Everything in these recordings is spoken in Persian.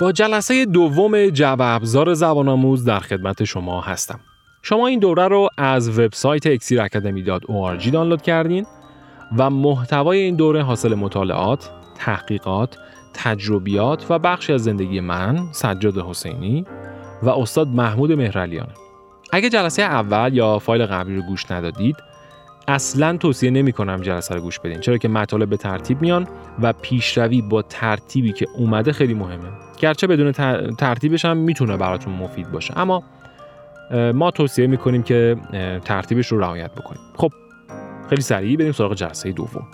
با جلسه دوم جو ابزار زبان آموز در خدمت شما هستم. شما این دوره رو از وبسایت exiraacademy.org دانلود کردین و محتوای این دوره حاصل مطالعات، تحقیقات، تجربیات و بخشی از زندگی من، سجاد حسینی و استاد محمود مهرلیانه. اگه جلسه اول یا فایل قبلی رو گوش ندادید، اصلا توصیه نمی کنم جلسه رو گوش بدین چرا که مطالب به ترتیب میان و پیشروی با ترتیبی که اومده خیلی مهمه گرچه بدون ترتیبش هم می‌تونه براتون مفید باشه. اما ما توصیه می‌کنیم که ترتیبش رو رعایت بکنیم. خب خیلی سریع بریم سراغ جلسه دوم.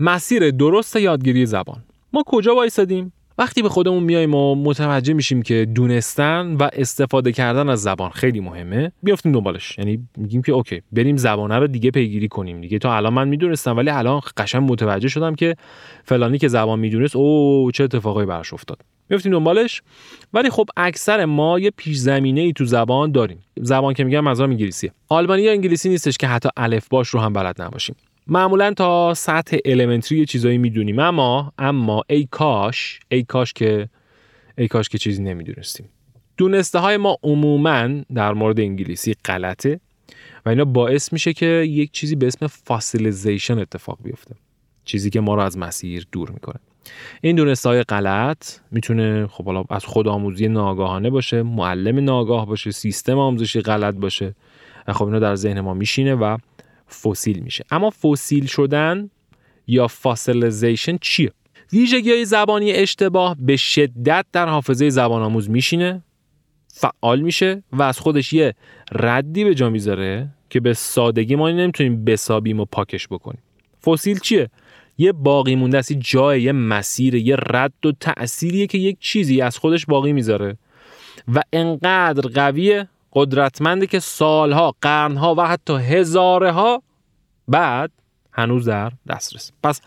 مسیر درست یادگیری زبان. ما کجا وایسادیم؟ وقتی به خودمون میایم و متوجه میشیم که دونستن و استفاده کردن از زبان خیلی مهمه بیافتیم دنبالش. یعنی میگیم که اوکی بریم زبانه رو دیگه پیگیری کنیم دیگه. تا الان من می‌دونستم ولی الان قشنگ متوجه شدم که فلانی که زبان می‌دونست او چه اتفاقایی براش افتاد. میافتیم دنبالش. ولی خب اکثر ما یه پیش زمینه ای تو زبان داریم. زبان که میگم منظورم انگلیسیه. آلمانی یا انگلیسی نیستش که حتی الف باش رو هم بلد نباشیم. معمولا تا سطح المنتری چیزایی می‌دونیم. اما اما ای کاش ای کاش که ای کاش که چیزی نمی‌دونستیم. دونسته های ما عموما در مورد انگلیسی غلطه و اینا باعث میشه که یک چیزی به اسم فاسیلیزیشن اتفاق بیفته. چیزی که ما رو از مسیر دور می‌کنه. این دونسته های غلط می‌تونه خب حالا از خود آموزی ناگاهانه باشه معلم ناگاه باشه سیستم آموزشی غلط باشه. خب اینا در ذهن ما میشینه و فسیل میشه. اما فسیل شدن یا فاسیلیزیشن چیه؟ ویژگی های زبانی اشتباه به شدت در حافظه زبان آموز میشینه فعال میشه و از خودش یه ردی به جا می‌ذاره که به سادگی ما نمی‌تونیم بسابیم و پاکش بکنیم. فسیل چیه؟ یه باقی مونده است جای یه مسیر یه رد و تأثیریه که یک چیزی از خودش باقی می‌ذاره و انقدر قویه قدرتمنده که سالها قرنها و حتی هزاره ها بعد هنوز در دسترس. پس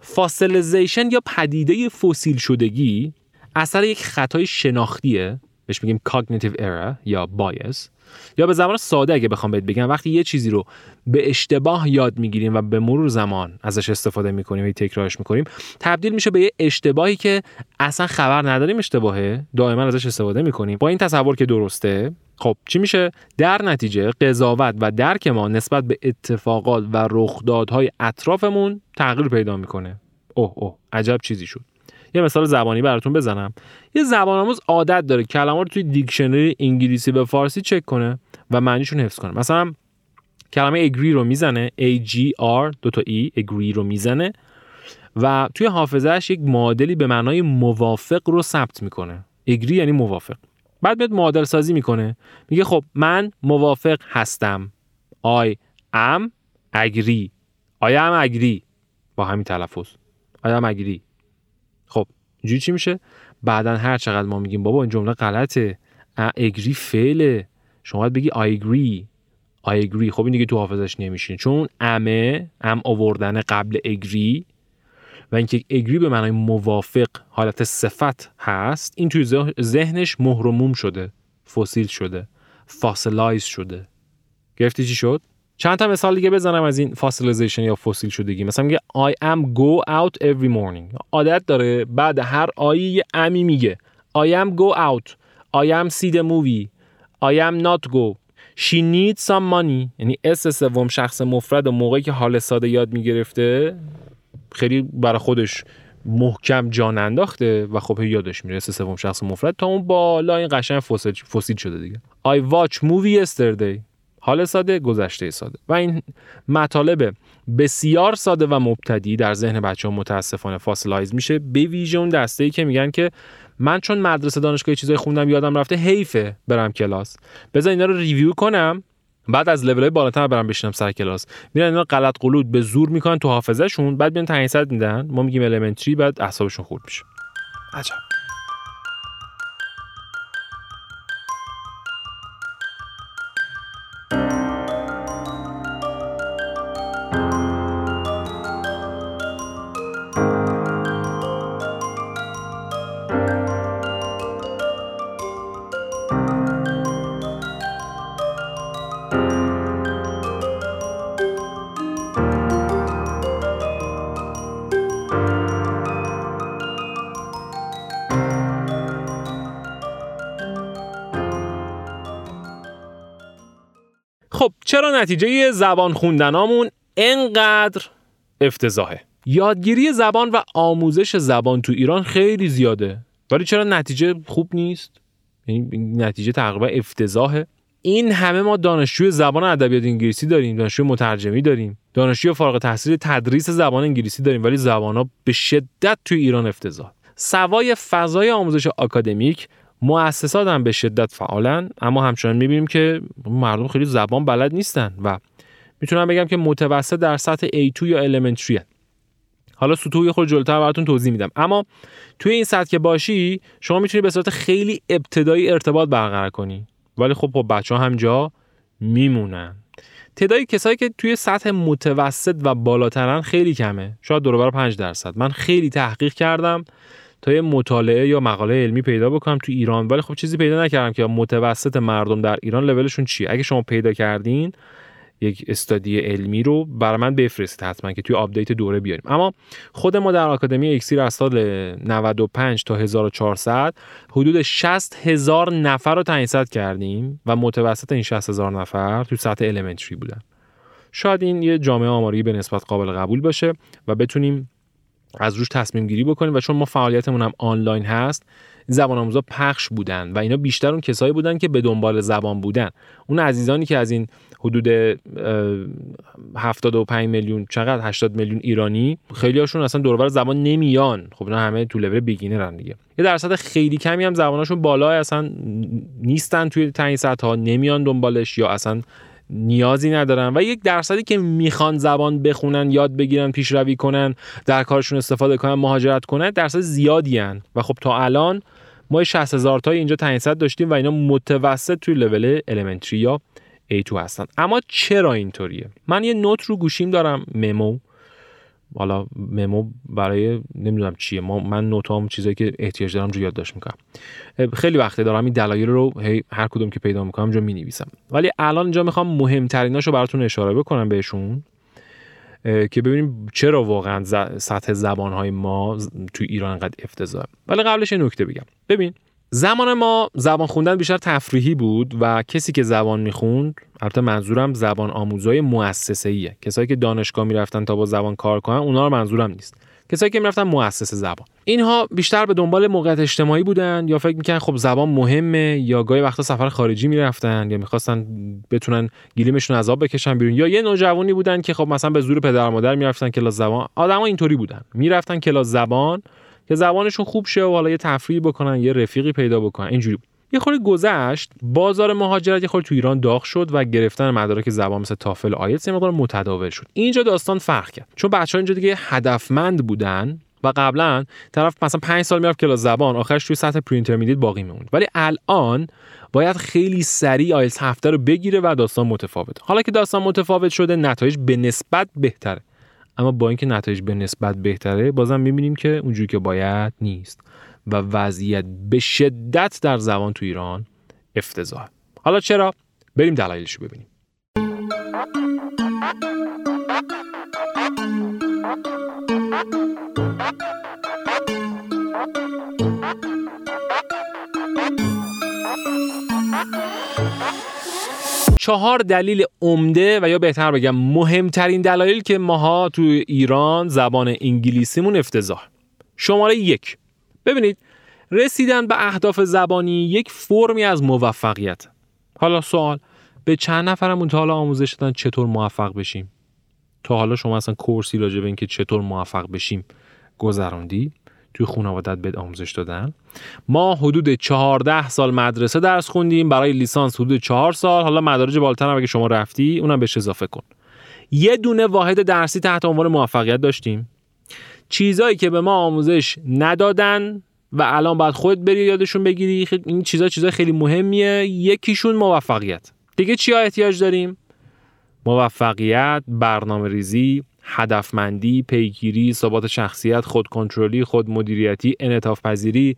فاسیلیزیشن یا پدیده فسیل شدگی اثر یک خطای شناختیه بهش میگیم cognitive error یا bias. یا به زبان ساده اگه بخوام بهت بگم وقتی یه چیزی رو به اشتباه یاد می‌گیریم و به مرور زمان ازش استفاده می‌کنیم و تکرارش می‌کنیم تبدیل میشه به یه اشتباهی که اصلا خبر نداریم اشتباهه. دائما ازش استفاده می‌کنیم. با این تصور که درسته خب چی میشه؟ در نتیجه قضاوت و درک ما نسبت به اتفاقات و رخدادهای اطرافمون تغییر پیدا می‌کنه. اوه اوه عجب چیزی شد. یه مثال زبانی براتون بزنم. یه زبان آموز عادت داره کلمات رو توی دیکشنری انگلیسی به فارسی چک کنه و معنیشون حفظ کنه. مثلا کلمه agree رو می‌زنه A G R دو تا E agree رو می‌زنه و توی حافظهش یک معادلی به معنای موافق رو ثبت می‌کنه. agree یعنی موافق. بعد میاد معادل سازی می‌کنه. میگه خب من موافق هستم. I am agree. I am agree. با همین تلفظ. I am agree. اینجوری چی میشه؟ بعدا هر چقدر ما میگیم بابا این جمله غلطه. agree فعله. شما باید بگی I agree. I agree. خب این دیگه تو حافظش نمیشینه. چون اومده am آوردن قبل agree و اینکه اگری به معنای موافق حالت صفت هست این توی ذهنش مهرموم شده فسیل شده fossilize شده. گرفتی چی شد؟ چند تا مثال دیگه بزنم از این fossilization یا فسیل شدگی. مثلا میگه I am go out every morning. عادت داره بعد هر I ای یه am ی میگه. I am go out. I am see the movie. I am not go. She needs some money. یعنی s سوم شخص مفرد و موقعی که حال ساده یاد می‌گرفته خیلی برای خودش محکم جا ننداخته و خب یادش میره s سوم شخص مفرد تا اون بالا این قشنگ فسیل شده دیگه. I watch movie yesterday. حال ساده گذشته ساده. و این مطالب بسیار ساده و مبتدی در ذهن بچه ها متاسفانه fossilize میشه. به ویژه اون دسته ای که میگن که من چون مدرسه دانشگاه چیزای خوندم یادم رفته حیفه برم کلاس. بذار اینا رو ریویو کنم بعد از لول های بالاتر برم بشینم سر کلاس. میرن اینا غلط قلود به زور می‌کنن تو حافظهشون بعد بیان تعیین میدن. ما میگیم المنتری بعد اعصابشون خورد میشه. عجب. نتیجه زبان خوندنامون انقدر افتضاحه. یادگیری زبان و آموزش زبان تو ایران خیلی زیاده. ولی چرا نتیجه خوب نیست؟ یعنی نتیجه تقریبا افتضاحه. این همه ما دانشجوی زبان ادبیات انگلیسی داریم دانشجوی مترجمی داریم دانشجوی فارغ التحصیل تدریس زبان انگلیسی داریم ولی زبان ها به شدت توی ایران افتضاح. سوای فضای آموزش آکادمیک مؤسسات هم به شدت فعالن اما همچنان می‌بینیم که مردم خیلی زبان بلد نیستن و می‌تونم بگم که متوسط در سطح A2 یا elementary حالا سطوح خود جلوتر براتون توضیح میدم. اما توی این سطح که باشی شما می‌تونی به صورت خیلی ابتدایی ارتباط برقرار کنی. ولی خب با بچه ها همجا میمونن. تعداد کسایی که توی سطح متوسط و بالاترن خیلی کمه. شاید دور 5 درصد. من خیلی تحقیق کردم. یه مطالعه یا مقاله علمی پیدا بکنم تو ایران. ولی خب چیزی پیدا نکردم که متوسط مردم در ایران لولشون چیه. اگه شما پیدا کردین یک study علمی رو برای من بفرستید حتما که توی update دوره بیاریم. اما خود ما در آکادمی اکسیر از سال 95 تا 1400 حدود 60 هزار نفر رو تعیین کردیم و متوسط این 60 هزار نفر توی سطح elementary بودن. شاید این یه جامعه آماری به نسبت قابل قبول باشه و بتونیم از روش تصمیم گیری بکنیم و چون ما فعالیتمون هم آنلاین هست زبان آموزا پخش بودن و اینا بیشتر اون کسایی بودن که به دنبال زبان بودن. اون عزیزانی که از این حدود 75 میلیون چقدر 80 میلیون ایرانی خیلی هاشون اصلا دوربر زبان نمیان. خب اینا همه تو لول بیگینرن دیگه. یه درصد خیلی کمی هم زباناشون بالا اصلا نیستن توی تعیین سطح ها نمیان دنبالش یا اصلا نیازی ندارن و یک درصدی که می‌خوان زبان بخونن یاد بگیرن پیشروی کنن در کارشون استفاده کنن مهاجرت کنن درصد زیادی هن. و خب تا الان ما 60 هزار تا اینجا تعیین داشتیم و اینا متوسط توی لول المنتری یا A2 هستن. اما چرا اینطوریه؟ من یه نوت رو گوشیم دارم ممو. حالا ممو برای نمی‌دونم چیه. ما من نوتام چیزایی که احتیاج دارم رو یادداشت می‌کنم. خیلی وقته دارم این دلایل رو هر کدوم که پیدا می‌کنم جو می‌نویسم. ولی الان اینجا می‌خوام مهمتریناشو براتون اشاره بکنم بهشون که ببینیم چرا واقعا سطح زبانهای ما تو ایران انقدر افتضاحه. ولی قبلش یه نکته بگم. ببین زمان ما زبان خوندن بیشتر تفریحی بود و کسی که زبان می‌خوند البته منظورم زبان آموزای مؤسسه ایه کسایی که دانشگاه می‌رفتن تا با زبان کار کنن اونا رو منظورم نیست. کسایی که می‌رفتن مؤسسه زبان. اینها بیشتر به دنبال موقعیت اجتماعی بودن یا فکر می‌کنن خب زبان مهمه یا گاهی وقتا سفر خارجی می‌رفتن یا می‌خواستن بتونن گلیمشون عذاب بکشن بیرون یا یه نوجوانی بودن که خب مثلا به زور پدر مادر می‌رفتن کلاس زبان. آدما اینطوری بودن. می‌رفتن کلاس زبان که زبانشون خوب شه و حالا یه تفریحی بکنن یه رفیقی پیدا بکنن. اینجوری یه خوری گذشت بازار مهاجرت یه خوری تو ایران داغ شد و گرفتن مدارک زبان مثل TOEFL IELTS یه مقدار متداول شد. اینجا داستان فرق کرد. چون بچه ها اینجا دیگه هدفمند بودن و قبلا طرف مثلا 5 سال می‌رفت کلاس زبان آخرش توی سطح pre-intermediate باقی میموند. ولی الان باید خیلی سریع آیلتس هفته رو بگیره و داستان متفاوت. حالا که داستان متفاوت شده نتایج به نسبت بهتره. اما با اینکه نتایج به نسبت بهتره بازم می‌بینیم که اونجوری که باید نیست و وضعیت به شدت در زبان تو ایران افتضاح. حالا چرا؟ بریم دلایلش رو ببینیم. چهار دلیل عمده و یا بهتر بگم مهمترین دلایل که ماها تو ایران زبان انگلیسیمون افتضاح. شماره یک. ببینید رسیدن به اهداف زبانی یک فرمی از موفقیت. حالا سوال به چند نفرمون تا حالا آموزش دادن چطور موفق بشیم؟ تا حالا شما اصلا کورسی راجع به اینکه چطور موفق بشیم گذراندی توی خانوادت بهت آموزش دادن. ما حدود 14 سال مدرسه درس خوندیم. برای لیسانس حدود 4 سال. حالا مدارج بالاتر هم اگه شما رفتی اونم بهش اضافه کن. یه دونه واحد درسی تحت عنوان موفقیت داشتیم. چیزایی که به ما آموزش ندادن و الان باید خودت بری یادشون بگیری. این چیزا چیزا خیلی مهمیه. یکیشون موفقیت. دیگه چیا احتیاج داریم؟ موفقیت برنامه ریزی هدفمندی، پیگیری، ثبات شخصیت، خودکنترلی، خودمدیریتی، انعطاف پذیری،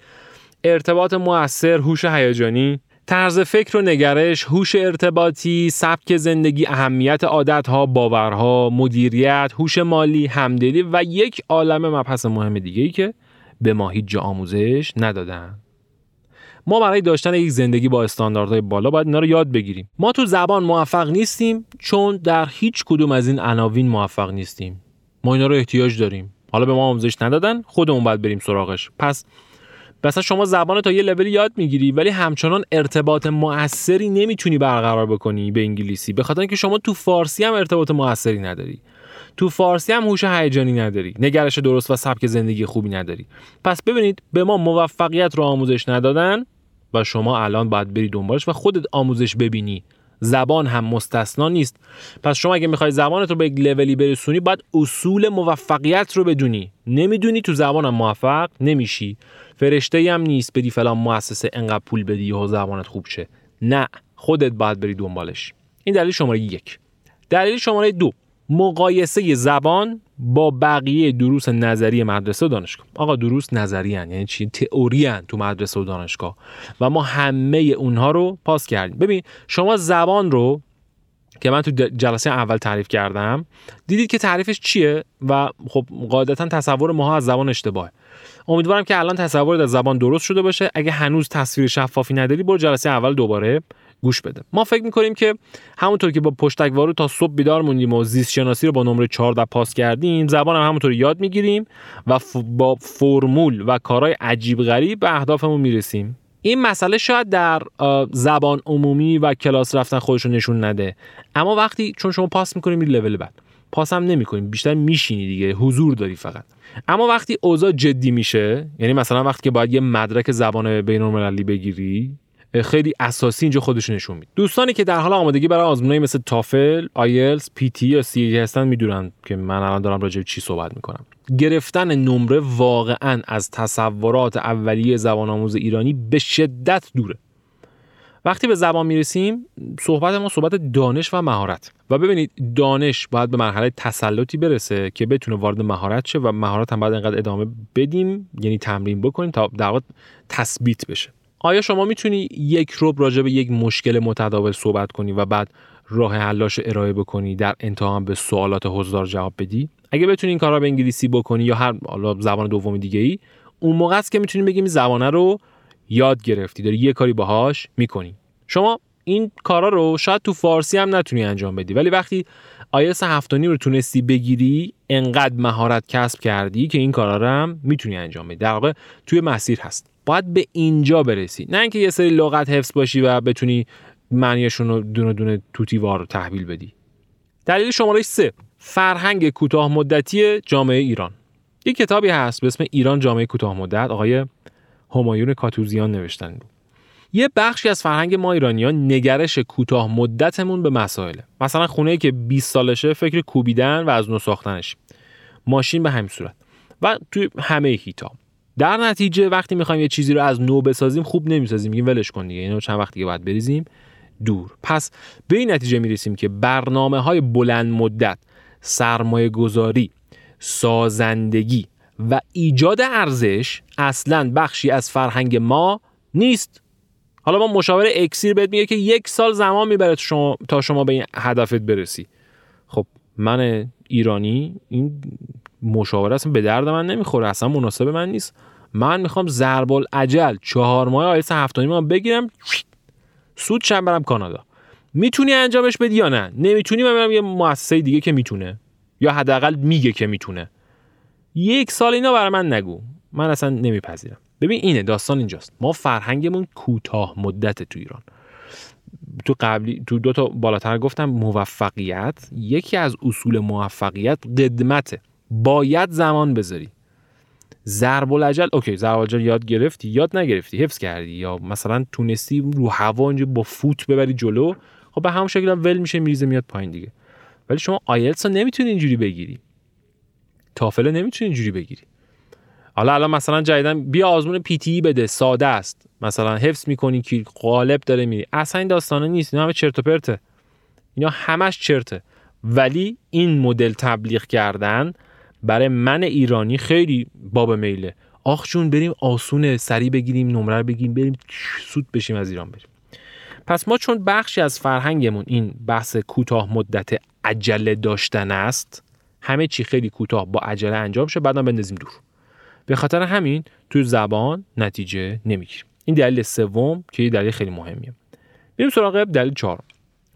ارتباط موثر، هوش هیجانی، طرز فکر و نگرش، هوش ارتباطی، سبک زندگی، اهمیت عادتها، باورها، مدیریت، هوش مالی، همدلی و یک عالم مبحث مهم دیگه ای که به ما هیچ آموزش ندادن. ما برای داشتن یک زندگی با استانداردهای بالا باید اینا رو یاد بگیریم. ما تو زبان موفق نیستیم چون در هیچ کدوم از این عناوین موفق نیستیم. ما اینا رو احتیاج داریم. حالا به ما آموزش ندادن خودمون باید بریم سراغش. پس مثلا شما زبان تا یه لولی یاد می‌گیری ولی همچنان ارتباط موثری نمی‌تونی برقرار بکنی به انگلیسی. به خاطر اینکه شما تو فارسی هم ارتباط موثری نداری. تو فارسی هم هوش هیجانی نداری. نگرش درست و سبک زندگی خوبی نداری. پس ببینید به ما موفقیت رو آموزش ندادن. و شما الان باید بری دنبالش و خودت آموزش ببینی. زبان هم مستثنا نیست. پس شما اگه می‌خوای زبانت رو به یک لولی برسونی باید اصول موفقیت رو بدونی. نمی‌دونی تو زبانم موفق نمیشی. فرشته هم نیست بدی فلان مؤسسه انقدر پول بدی و زبانت خوب شه. نه خودت باید بری دنبالش. این دلیل شماره یک. دلیل شماره دو. مقایسه زبان با بقیه دروس نظری مدرسه و دانشگاه. آقا دروس نظری هن. یعنی چی؟ تئوری تو مدرسه و دانشگاه. و ما همه اونها رو پاس کردیم. ببین شما زبان رو که من تو جلسه اول تعریف کردم دیدید که تعریفش چیه؟ و خب قاعدتا تصور ما از زبان اشتباهه. امیدوارم که الان تصور از زبان درست شده باشه. اگه هنوز تصویر شفافی نداری برو جلسه اول دوباره. گوش بده. ما فکر می‌کنیم که همونطور که با پشتکوارو تا صبح بیدار موندیم و زیست شناسی رو با نمره 14 پاس کردیم زبان هم همونطور یاد می‌گیریم و با فرمول و کارهای عجیب غریب به اهدافمون می‌رسیم. این مسئله شاید در زبان عمومی و کلاس رفتن خودشون نشون نده. اما وقتی چون شما پاس می‌کنیم میری لول بعد. پاس هم نمی‌کنیم. بیشتر میشینی دیگه. حضور داری فقط. اما وقتی اوضاع جدی میشه یعنی مثلا وقتی که باید یه مدرک زبان بین بگیری خیلی اساسی اینجا خودش نشون میده دوستانی که در حال آمادگی برای آزمونایی مثل تافل، آیلز، پی تی یا سی هستن می‌دونن که من الان دارم راجع به چی صحبت می‌کنم. گرفتن نمره واقعا از تصورات اولیه زبان آموز ایرانی به شدت دوره. وقتی به زبان می‌رسیم صحبت ما صحبت دانش و مهارت. و ببینید دانش باید به مرحله تسلطی برسه که بتونه وارد مهارت شه و مهارت هم باید انقدر ادامه بدیم یعنی تمرین بکنیم تا در تثبیت بشه. آیا شما می‌تونی یک روب راجع به یک مشکل متداول صحبت کنی و بعد راه حلاش ارائه بکنی در انتها به سوالات حضار جواب بدی؟ اگه بتونی این کارا به انگلیسی بکنی یا هر زبان دوم دیگه ای اون موقع است که می‌تونی بگیم زبانه رو یاد گرفتی داری یه کاری باهاش می‌کنی. شما این کارا رو شاید تو فارسی هم نتونی انجام بدی ولی وقتی آیس هفتانی رو تونستی بگیری انقدر مهارت کسب کردی که این کارا رو هم می‌تونی انجام بدی. در واقع توی مسیر هست. باید به اینجا برسی. نه اینکه یه سری لغت حفظ باشی و بتونی معنیشون رو دونه دونه توتیوار تحویل بدی. دلیل شماره سه. فرهنگ کوتاه مدتی جامعه ایران. یک کتابی هست به اسم ایران جامعه کوتاه مدت آقای همایون کاتوزیان نوشتن. یه بخشی از فرهنگ ما ایرانیان نگرش کوتاه مدتمون به مسائله. مثلا خونه که 20 سالشه فکر کوبیدن و از نو ساختنش. ماشین به همین صورت. و توی همه هیتا در نتیجه وقتی می‌خوایم یه چیزی رو از نو بسازیم خوب نمی‌سازیم. میگیم ولش کن دیگه اینو چند وقت دیگه باید بریزیم. دور. پس به این نتیجه می‌رسیم که برنامه های بلند مدت سرمایه گذاری سازندگی و ایجاد ارزش اصلا بخشی از فرهنگ ما نیست. حالا ما مشاور اکسیر بهت میگه که یک سال زمان می‌بره شما تا شما به این هدفت برسی. خب من ایرانی این مشاوره اصلا به درد من نمی‌خوره اصلا مناسب من نیست. من می‌خوام زربال عجل چهار ماه آیس هفتانی من بگیرم سود شم برم کانادا. می‌تونی انجامش بدی یا نه؟ نمی‌تونی من برم یه مؤسسه دیگه که می‌تونه. یا حداقل میگه که می‌تونه. یک سال اینا برای من نگو. من اصلا نمیپذیرم. ببین اینه داستان اینجاست. ما فرهنگمون کوتاه مدت تو ایران. تو قبلی تو دو تا بالاتر گفتم موفقیت. یکی از اصول موفقیت قدمته. باید زمان بذاری. ضرب العجل اوکی ضرب العجل یاد گرفتی؟ یاد نگرفتی؟ حفظ کردی؟ یا مثلا تونستی رو هوا اینجا با فوت ببری جلو؟ خب به همون شکل ول میشه میریزه میاد پایین دیگه. ولی شما آیلتس رو نمی‌تونی اینجوری بگیری. تافل نمی‌تونی اینجوری بگیری. حالا الان مثلا جدیدن بیا آزمون پی تی بده ساده است. مثلا حفظ می‌کنی که قالب داره میری. اصلا این داستانه نیست اینا همه چرت و پرته. اینا همش چرته. ولی این مدل تبلیغ کردن برای من ایرانی خیلی باب میله. آخ جون بریم آسونه سری بگیریم نمره بگیریم بریم سود بشیم از ایران بریم. پس ما چون بخشی از فرهنگمون این بحث کوتاه مدت عجله داشتن است همه چی خیلی کوتاه با عجله انجام شه بعدم بندازیم دور. به خاطر همین تو زبان نتیجه نمی‌گیریم. این دلیل سوم که یه دلیل خیلی مهمیه. بریم سراغ دلیل چهارم.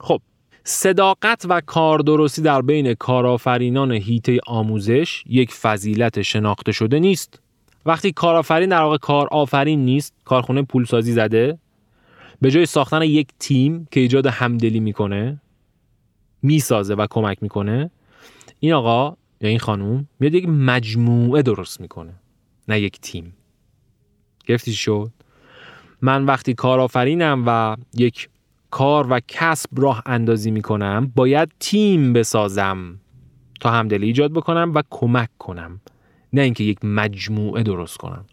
خب صداقت و کاردرستی در بین کارآفرینان هیته آموزش یک فضیلت شناخته شده نیست. وقتی کارآفرین در واقع کارآفرین نیست کارخونه پولسازی زده به جای ساختن یک تیم که ایجاد همدلی می‌کنه می‌سازه و کمک می‌کنه این آقا یا این خانوم میاد یک مجموعه درست می‌کنه نه یک تیم. گرفتی شد؟ من وقتی کارآفرینم و یک کار و کسب راه اندازی می‌کنم باید تیم بسازم تا همدلی ایجاد بکنم و کمک کنم. نه اینکه یک مجموعه درست کنم.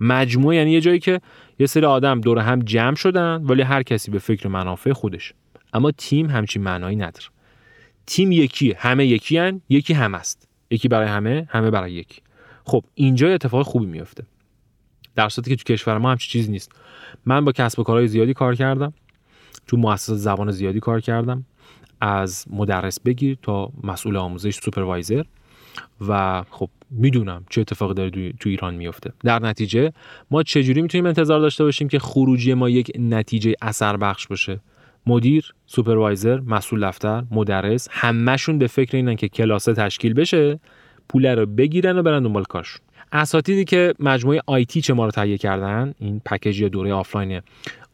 مجموعه یعنی یه جایی که یه سری آدم دور هم جمع شدن ولی هر کسی به فکر منافع خودش. اما تیم همچین معنایی نداره. تیم یکی همه یکی هن. یکی هم است. یکی برای همه همه برای یکی. خب اینجا اتفاق خوبی میفته در صورتی که تو کشور ما همچین چیزی نیست. من با کسب و کارهای زیادی کار کردم. تو مؤسسات زبان زیادی کار کردم. از مدرس بگیر تا مسئول آموزش supervisor. و خب می‌دونم چه اتفاقی داره تو ایران میفته در نتیجه ما چجوری می‌تونیم انتظار داشته باشیم که خروجی ما یک نتیجه اثر بخش باشه؟ مدیر، supervisor، مسئول دفتر، مدرس همهشون به فکر اینن که کلاسه تشکیل بشه پول رو بگیرن و برن دنبال کارشون. اساتیدی که مجموعه آیتی چه ما رو تهیه کردن این package یا دوره آفلاین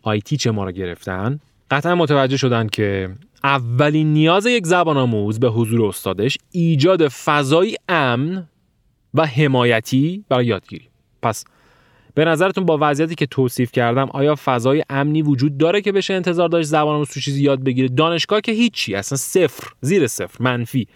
آیتی چه ما رو گرفتن قطعا متوجه شدن که اولین نیاز یک زبان آموز به حضور استادش ایجاد فضای امن و حمایتی برای یادگیری. پس به نظرتون با وضعیتی که توصیف کردم آیا فضای امنی وجود داره که بشه انتظار داشت زبان آموز تو چیزی یاد بگیره؟ دانشگاه که هیچی اصلا صفر زیر صفر منفی.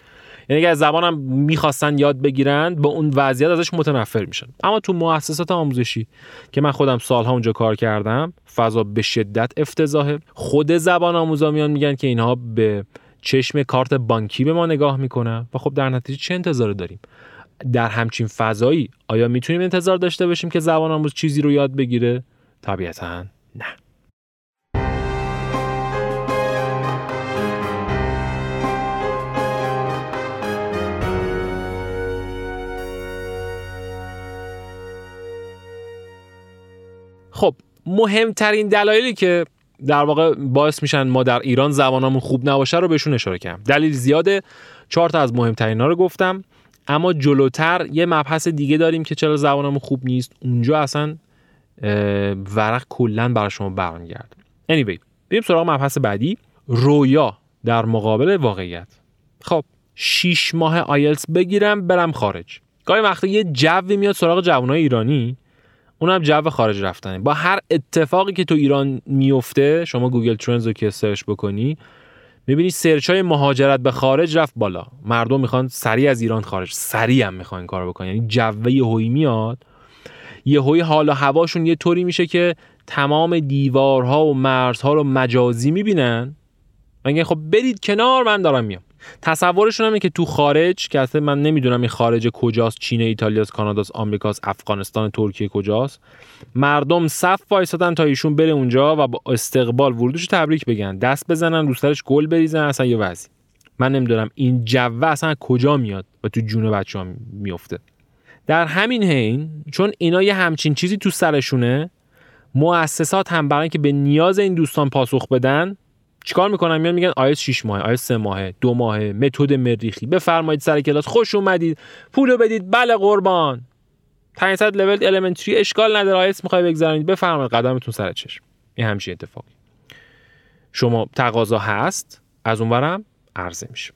یعنی اگر زبانم می‌خواستن یاد بگیرن با اون وضعیت ازش متنفر میشن. اما تو مؤسسات آموزشی که من خودم سالها اونجا کار کردم فضا به شدت افتضاحه. خود زبان آموزا میان میگن که اینها به چشم کارت بانکی به ما نگاه می‌کنن و خب در نتیجه چه انتظاری داریم؟ در همچین فضایی آیا می‌تونیم انتظار داشته باشیم که زبان آموز چیزی رو یاد بگیره؟ طبیعتا نه. مهمترین دلایلی که در واقع باعث میشن ما در ایران زبانمون خوب نباشه رو بهشون اشاره کردم. دلیل زیاده چهار تا از مهمترین ها رو گفتم اما جلوتر یه مبحث دیگه داریم که چرا زبانمون خوب نیست. اونجا اصلا ورق کلا برای شما برمیگرده. Anyway بریم سراغ مبحث بعدی. رویا در مقابل واقعیت. خب شیش ماه آیلتس بگیرم برم خارج. گاهی وقتا یه جوی میاد سراغ جوانای ایرانی. اونم جو خارج رفتنه. با هر اتفاقی که تو ایران میفته شما Google Trends رو که search بکنی می‌بینی search های مهاجرت به خارج رفت بالا. مردم می‌خوان سریع از ایران خارج سریع هم می‌خوان کار بکنن. یعنی جوه یهویی میاد. یهویی حال و هواشون یه طوری میشه که تمام دیوارها و مرزها رو مجازی می‌بینن. و خب برید کنار من دارم میام. تصورشون همه که تو خارج که اصلا من نمی‌دونم این خارج کجاست چین ایتالیاست کاناداست آمریکاست افغانستان ترکیه کجاست. مردم صف وایسادن تا ایشون بره اونجا و با استقبال ورودش تبریک بگن. دست بزنن رو سرش گل بریزن اصلا یه وضعی. من نمی‌دونم این جوه اصلا کجا میاد و تو جون بچه ها میفته در همین حین چون اینا یه همچین چیزی تو سرشونه مؤسسات هم برای که به نیاز این دوستان پاسخ بدن چیکار می‌کنن؟ میان میگن آیس 6 ماه آیس 3 ماه دو ماه متد مریخی. بفرمایید سر کلاس خوش اومدید. پولو بدید. بله قربان. 500 لول المنتری اشکال نداره. آیس می‌خوای بگذارید. بفرمایید قدمتون سر چشم. این همچین اتفاقی. شما تقاضا هست؟ از اونورم عرضه میشه.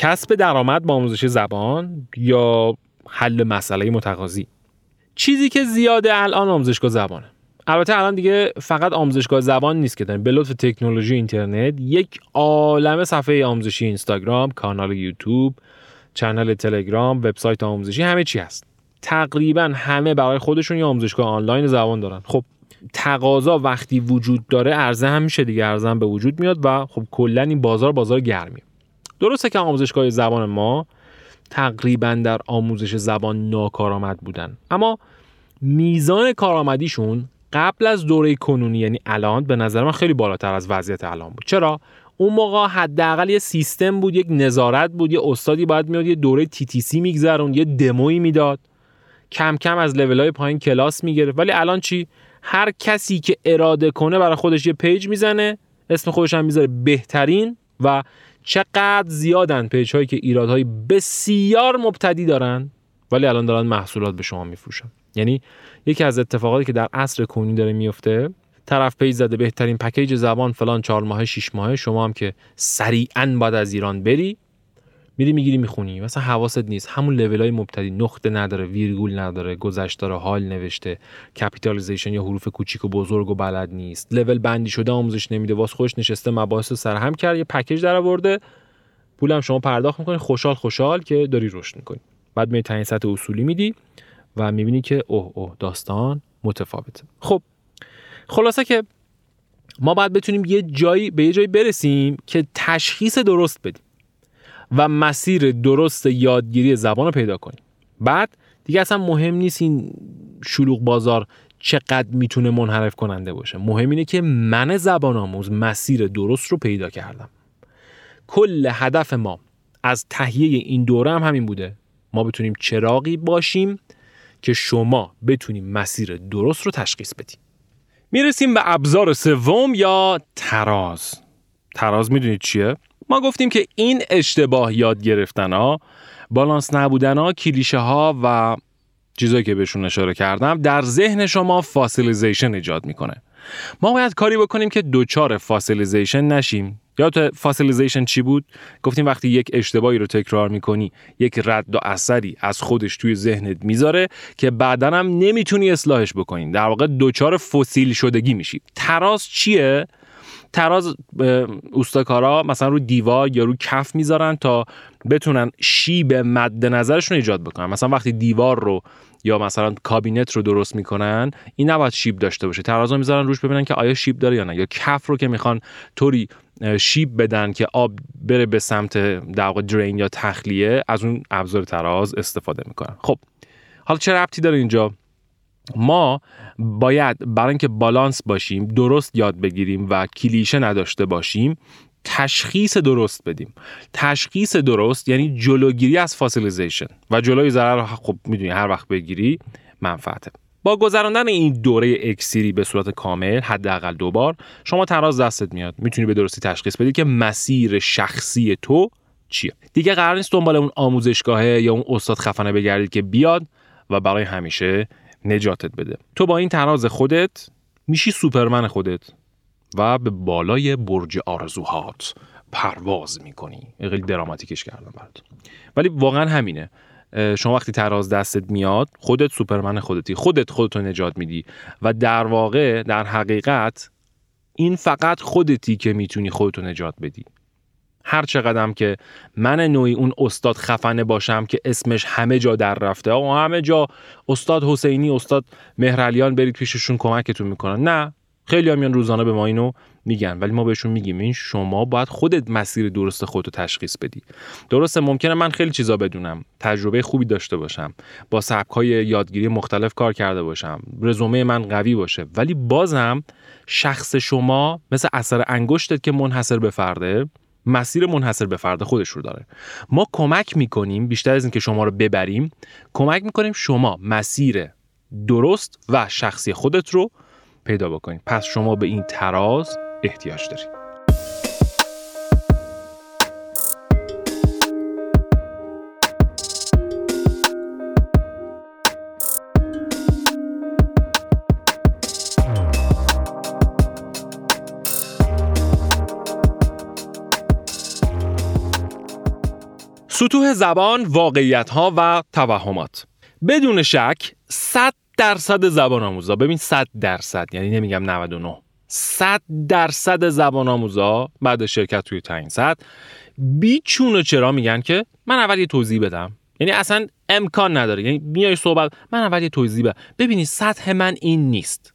کسب درآمد با آموزش زبان یا حل مسئله متقاضی. چیزی که زیاده الان آموزشگاه زبانه. البته الان دیگه فقط آموزشگاه زبان نیست که داریم. به لطف تکنولوژی اینترنت یک عالم صفحه آموزشی اینستاگرام کانال یوتیوب چنل تلگرام وبسایت آموزشی همه چی هست. تقریبا همه برای خودشون یه آموزشگاه آنلاین زبان دارن. خب تقاضا وقتی وجود داره عرضه هم میشه دیگه عرضه هم به وجود میاد و خب کلا این بازار بازار گرمی درسته که آموزشگاه زبان ما تقریبا در آموزش زبان ناکارآمد بودن. اما میزان کارآمدیشون قبل از دوره کنونی یعنی الان به نظر من خیلی بالاتر از وضعیت الان بود. چرا؟ اون موقع حداقل یه سیستم بود یک نظارت بود یه استادی باید میاد یه دوره TTC میگذروند یه دمویی می‌داد. کم کم از لول های پایین کلاس می‌گرفت. ولی الان چی؟ هر کسی که اراده کنه برای خودش یه page می‌زنه اسم خودش هم می‌ذاره بهترین و چقدر زیادن page هایی که ایرادهای بسیار مبتدی دارن ولی الان دارن محصولات به شما میفروشن. یعنی یکی از اتفاقاتی که در عصر کنونی داره میفته طرف page زده بهترین package زبان فلان چهار ماه شش ماه شما هم که سریعا باید از ایران بری میری می‌گیری می‌خونی. مثلا حواست نیست. همون لول های مبتدی. نقطه نداره ویرگول نداره گذشته داره حال نوشته. capitalization یا حروف کوچیک و بزرگ و بلد نیست. لول بندی شده آموزش نمیده. واسه خودش نشسته مباحث سر هم کرد. یه package در آورده پولم شما پرداخت می‌کنی. خوشحال خوشحال که داری رشد می‌کنی. بعد می تعیین سطح اصولی میدی و می‌بینی که اوه اوه داستان متفاوته. خب. خلاصه که ما باید بتونیم یه جایی به یه جایی برسیم که تشخیص درست بدیم. و مسیر درست یادگیری زبان رو پیدا کنیم. بعد دیگه اصلا مهم نیست این شلوغ بازار چقدر می‌تونه منحرف کننده باشه. مهم اینه که من زبان آموز مسیر درست رو پیدا کردم. کل هدف ما از تهیه این دوره هم همین بوده. ما بتونیم چراغی باشیم که شما بتونیم مسیر درست رو تشخیص بدیم. می‌رسیم به ابزار سوم یا تراز. تراز می‌دونید چیه؟ ما گفتیم که این اشتباه یاد گرفتن ها بالانس نبودن ها کلیشه ها و چیزایی که بهشون اشاره کردم در ذهن شما fossilization ایجاد می‌کنه. ما باید کاری بکنیم که دوچار fossilization نشیم. یا fossilization چی بود؟ گفتیم وقتی یک اشتباهی رو تکرار می‌کنی یک رد و اثری از خودش توی ذهنت می‌ذاره که بعدا هم نمی‌تونی اصلاحش بکنی. در واقع دوچار فسیل شدگی میشی. تراز چیه؟ تراز اوستاکارا مثلا رو دیوار یا رو کف می‌ذارن تا بتونن شیب مد نظرشون ایجاد بکنن. مثلا وقتی دیوار رو یا مثلا کابینت رو درست می‌کنن این نباید شیب داشته باشه. ترازو می‌ذارن روش ببینن که آیا شیب داره یا نه. یا کف رو که می‌خوان طوری شیب بدن که آب بره به سمت در درین یا تخلیه از اون ابزار تراز استفاده می‌کنن. خب حالا چه ربطی داره اینجا؟ ما باید برای اینکه بالانس باشیم درست یاد بگیریم و کلیشه نداشته باشیم تشخیص درست بدیم. تشخیص درست یعنی جلوگیری از فاسیلیزیشن. و جلوی ضرر خب می‌دونی هر وقت بگیری منفعته. با گذراندن این دوره اکسیری به صورت کامل حداقل دو بار شما تراز دستت میاد. می‌تونی به درستی تشخیص بدی که مسیر شخصی تو چیه. دیگه قرار نیست دنبال اون آموزشگاهه یا اون استاد خفنه بگردید که بیاد و برای همیشه نجاتت بده. تو با این تراز خودت میشی سوپرمن خودت و به بالای برج آرزوهات پرواز می‌کنی. خیلی دراماتیکش کردم برات. ولی واقعا همینه. شما وقتی تراز دستت میاد خودت سوپرمن خودتی. خودت خودتو نجات میدی. و در واقع در حقیقت این فقط خودتی که می‌تونی خودتو نجات بدی. هر چقدرم که من نوعی اون استاد خفنه باشم که اسمش همه جا در رفته. آقا همه جا استاد حسینی استاد مهرعلیان برید پیششون کمکتون می‌کنن. نه خیلی هم روزانه به ما اینو میگن ولی ما بهشون میگیم. این شما باید خودت مسیر درست خودتو تشخیص بدی. درسته ممکنه من خیلی چیزا بدونم. تجربه خوبی داشته باشم. با سبک های یادگیری مختلف کار کرده باشم. رزومه من قوی باشه. ولی بازم شخص شما مثل اثر انگشتت که منحصر به فرده مسیر منحصر به فرد خودش رو داره. ما کمک می‌کنیم بیشتر از اینکه شما رو ببریم کمک می‌کنیم شما مسیر درست و شخصی خودت رو پیدا بکنید پس شما به این تراز احتیاج دارید. سطوح زبان، واقعیت ها و توهمات. بدون شک 100 درصد زبان آموزا. ببین 100 درصد یعنی نمیگم 99 100 درصد زبان آموزا بعد شرکت توی تعیین صد. بیچون و چرا میگن که من اول یه توضیح بدم. یعنی اصلا امکان نداره. یعنی میای صحبت من اول یه توضیح بدم. ببینید سطح من این نیست.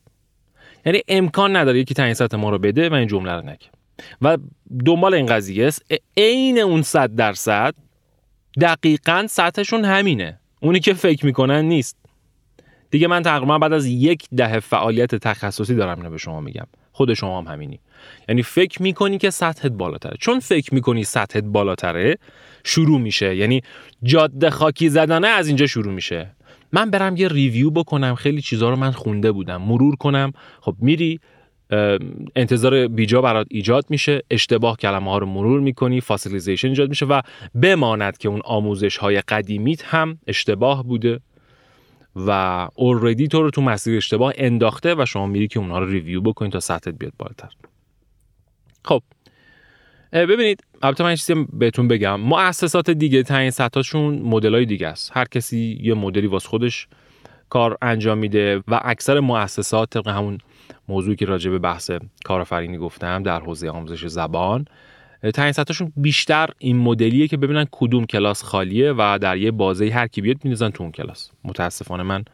یعنی امکان نداره یکی تعیین سطح ما رو بده و این جمله رو نگه و دنبال این قضیه است. عین اون 100 درصد دقیقا سطحشون همینه. اونی که فکر می‌کنن نیست. دیگه من تقریبا بعد از یک دهه فعالیت تخصصی دارم اینو به شما میگم. خود شما هم همینی. یعنی فکر می‌کنی که سطحت بالاتره. چون فکر می‌کنی سطحت بالاتره شروع میشه. یعنی جاده خاکی زدنه از اینجا شروع میشه. من برم یه ریویو بکنم. خیلی چیزها رو من خونده بودم. مرور کنم. خب میری انتظار بیجا برات ایجاد میشه. اشتباه کلمه ها رو مرور می‌کنی fossilization ایجاد میشه و بماند که اون آموزش های قدیمیت هم اشتباه بوده و اوردی تو رو تو مسیر اشتباه انداخته و شما میری که اونها رو review بکنید تا سطحت بیاد بالاتر. خب. ببینید البته من چیزی بهتون بگم. مؤسسات دیگه تعیین سطحشون مدلای دیگه است. هر کسی یه مدلی واسه خودش کار انجام میده و اکثر مؤسسات طبق همون موضوعی که راجع به بحث کارآفرینی گفتم در حوزه آموزش زبان تعیین سطحشون بیشتر این مدلیه که ببینن کدوم کلاس خالیه و در یه بازه هر کی بیاد میندازن تو اون کلاس. متاسفانه من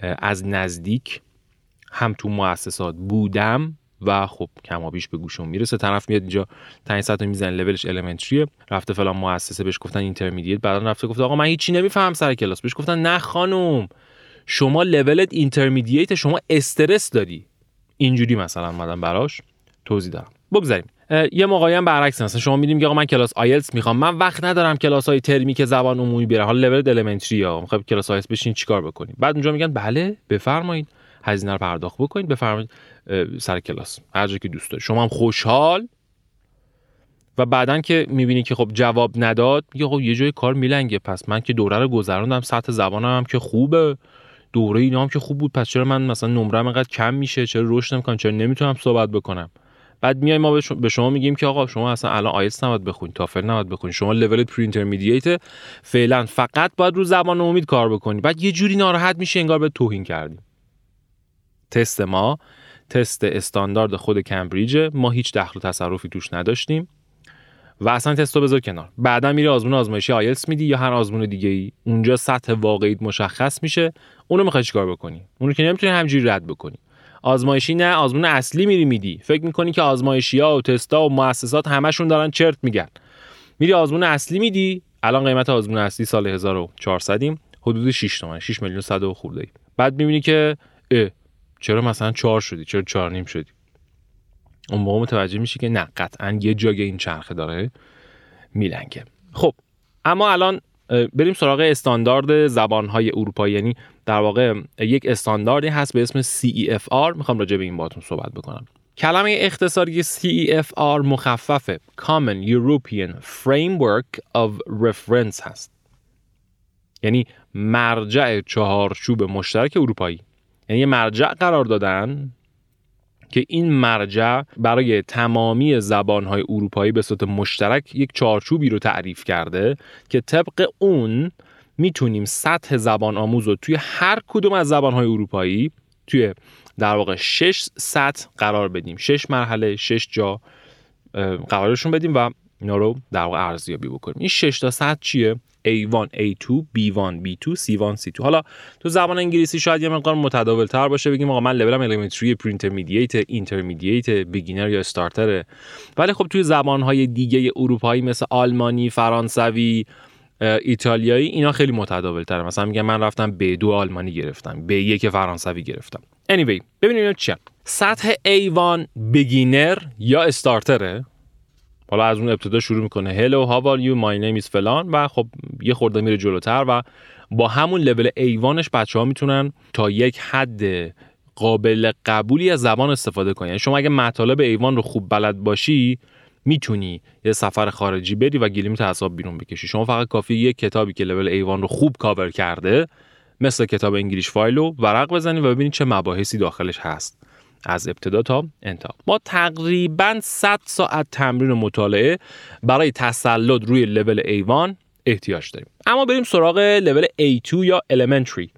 از نزدیک هم تو مؤسسات بودم و خب کمابیش به گوشم می‌رسه. طرف میاد اینجا تعیین سطح می‌زنه لولش المنتریه رفته فلان مؤسسه بهش گفتن اینترمدییت بعدا رفته گفته آقا من هیچی نمیفهم سر کلاس. بهش گفتن نه خانم. شما level ت intermediate شما استرس داری. اینجوری مثلا اومدم براش. توضیح دارم. بگذاریم. یه موقعی هم برعکس مثلا شما میدیم که آقا من کلاس آیلتس می‌خوام. من وقت ندارم کلاس های ترمی که زبان عمومی بره حالا level elementary ها می‌خوام کلاس آیلتس بشین چیکار بکنید بعد اونجا میگن بله بفرمایید. هزینه رو پرداخت بکنید. بفرمایید سر کلاس. هر که دوست دارید. شما هم خوشحال. و بعدا که می‌بینی که خب جواب نداد میگه خب یه جای کار میلنگه. پس من که دوره رو گذروندم سطح زبانم هم که خوبه. دوره اینا هم که خوب بود پس چرا من مثلا نمرم انقدر کم میشه؟ چرا رشد نمی‌کنم چرا نمی‌تونم صحبت بکنم؟ بعد میای ما به شما میگیم که آقا شما اصلا الان آیلتس نباید بخونید TOEFL نباید بخونید شما level pre-intermediate فعلا فقط باید رو زبان عمومیت کار بکنید بعد یه جوری ناراحت میشه انگار بهش توهین کردیم تست ما تست استاندارد خود کمبریج ما هیچ دخل و تصرفی توش نداشتیم. و اصلا تستو بذار کنار. بعدا میری آزمون آزمایشی آیلتس میدی یا هر آزمون دیگه ای اونجا سطح واقعیت مشخص میشه. اونو می‌خوای چیکار بکنی؟ اونو که نمی‌تونی همجوری رد بکنی. آزمایشی نه آزمون اصلی میری میدی. فکر می‌کنی که آزمایشی ها و تستا و مؤسسات همشون دارن چرت میگن. میری آزمون اصلی میدی. الان قیمت آزمون اصلی سال 1400 ایم حدود 6 تومن 6 میلیون 100 و خورده ای. بعد می‌بینی که اه چرا مثلا 4 شدی؟ چرا 4 نیم شدی؟ اون موقع متوجه میشی که نه قطعا یه جای این چرخه داره میلنگه. خب اما الان بریم سراغ استاندارد زبانهای اروپایی. یعنی در واقع یک استانداردی هست به اسم CEFR می‌خوام راجع به این باتون صحبت بکنم. کلمه اختصاری CEFR مخفف Common European Framework of Reference هست. یعنی مرجع چهارچوب مشترک اروپایی. یعنی مرجع قرار دادن که این مرجع برای تمامی زبانهای اروپایی به صورت مشترک یک چارچوبی رو تعریف کرده که طبق اون می‌تونیم سطح زبان آموز رو توی هر کدوم از زبانهای اروپایی توی در واقع شش سطح قرار بدیم. شش مرحله شش جا قرارشون بدیم و اینا رو در واقع ارزیابی بکنیم. این شش تا سطح چیه؟ A1, A2, B1, B2, C1, C2 حالا تو زبان انگلیسی شاید یه مقدار متداول تر باشه بگیم آقا من level م elementary pre-intermediate intermediate beginner یا starter ه ولی خب توی زبان های دیگه اروپایی مثل آلمانی فرانسوی ایتالیایی اینا خیلی متداول تره مثلا میگم من رفتم B2 آلمانی گرفتم B1 فرانسوی گرفتم. Anyway ببینیم چیه. سطح A1 beginner یا starter ه حالا از اون ابتدا شروع می‌کنه. hello how you my name is فلان. و خب یه خورده میره جلوتر و با همون لول ایوانش بچه ها می‌تونن تا یک حد قابل قبولی از زبان استفاده کنن. یعنی شما اگه مطالب ایوان رو خوب بلد باشی می‌تونی یه سفر خارجی بری و گلیمت از آب بیرون بکشی. شما فقط کافیه یک کتابی که level A1 رو خوب کاور کرده مثل کتاب English File رو ورق بزنی و ببینید چه مباحثی داخلش هست. از ابتدا تا انتها. ما تقریبا 100 ساعت تمرین و مطالعه برای تسلط روی لول A1 احتیاج داریم. اما بریم سراغ لول A2 یا Elementary.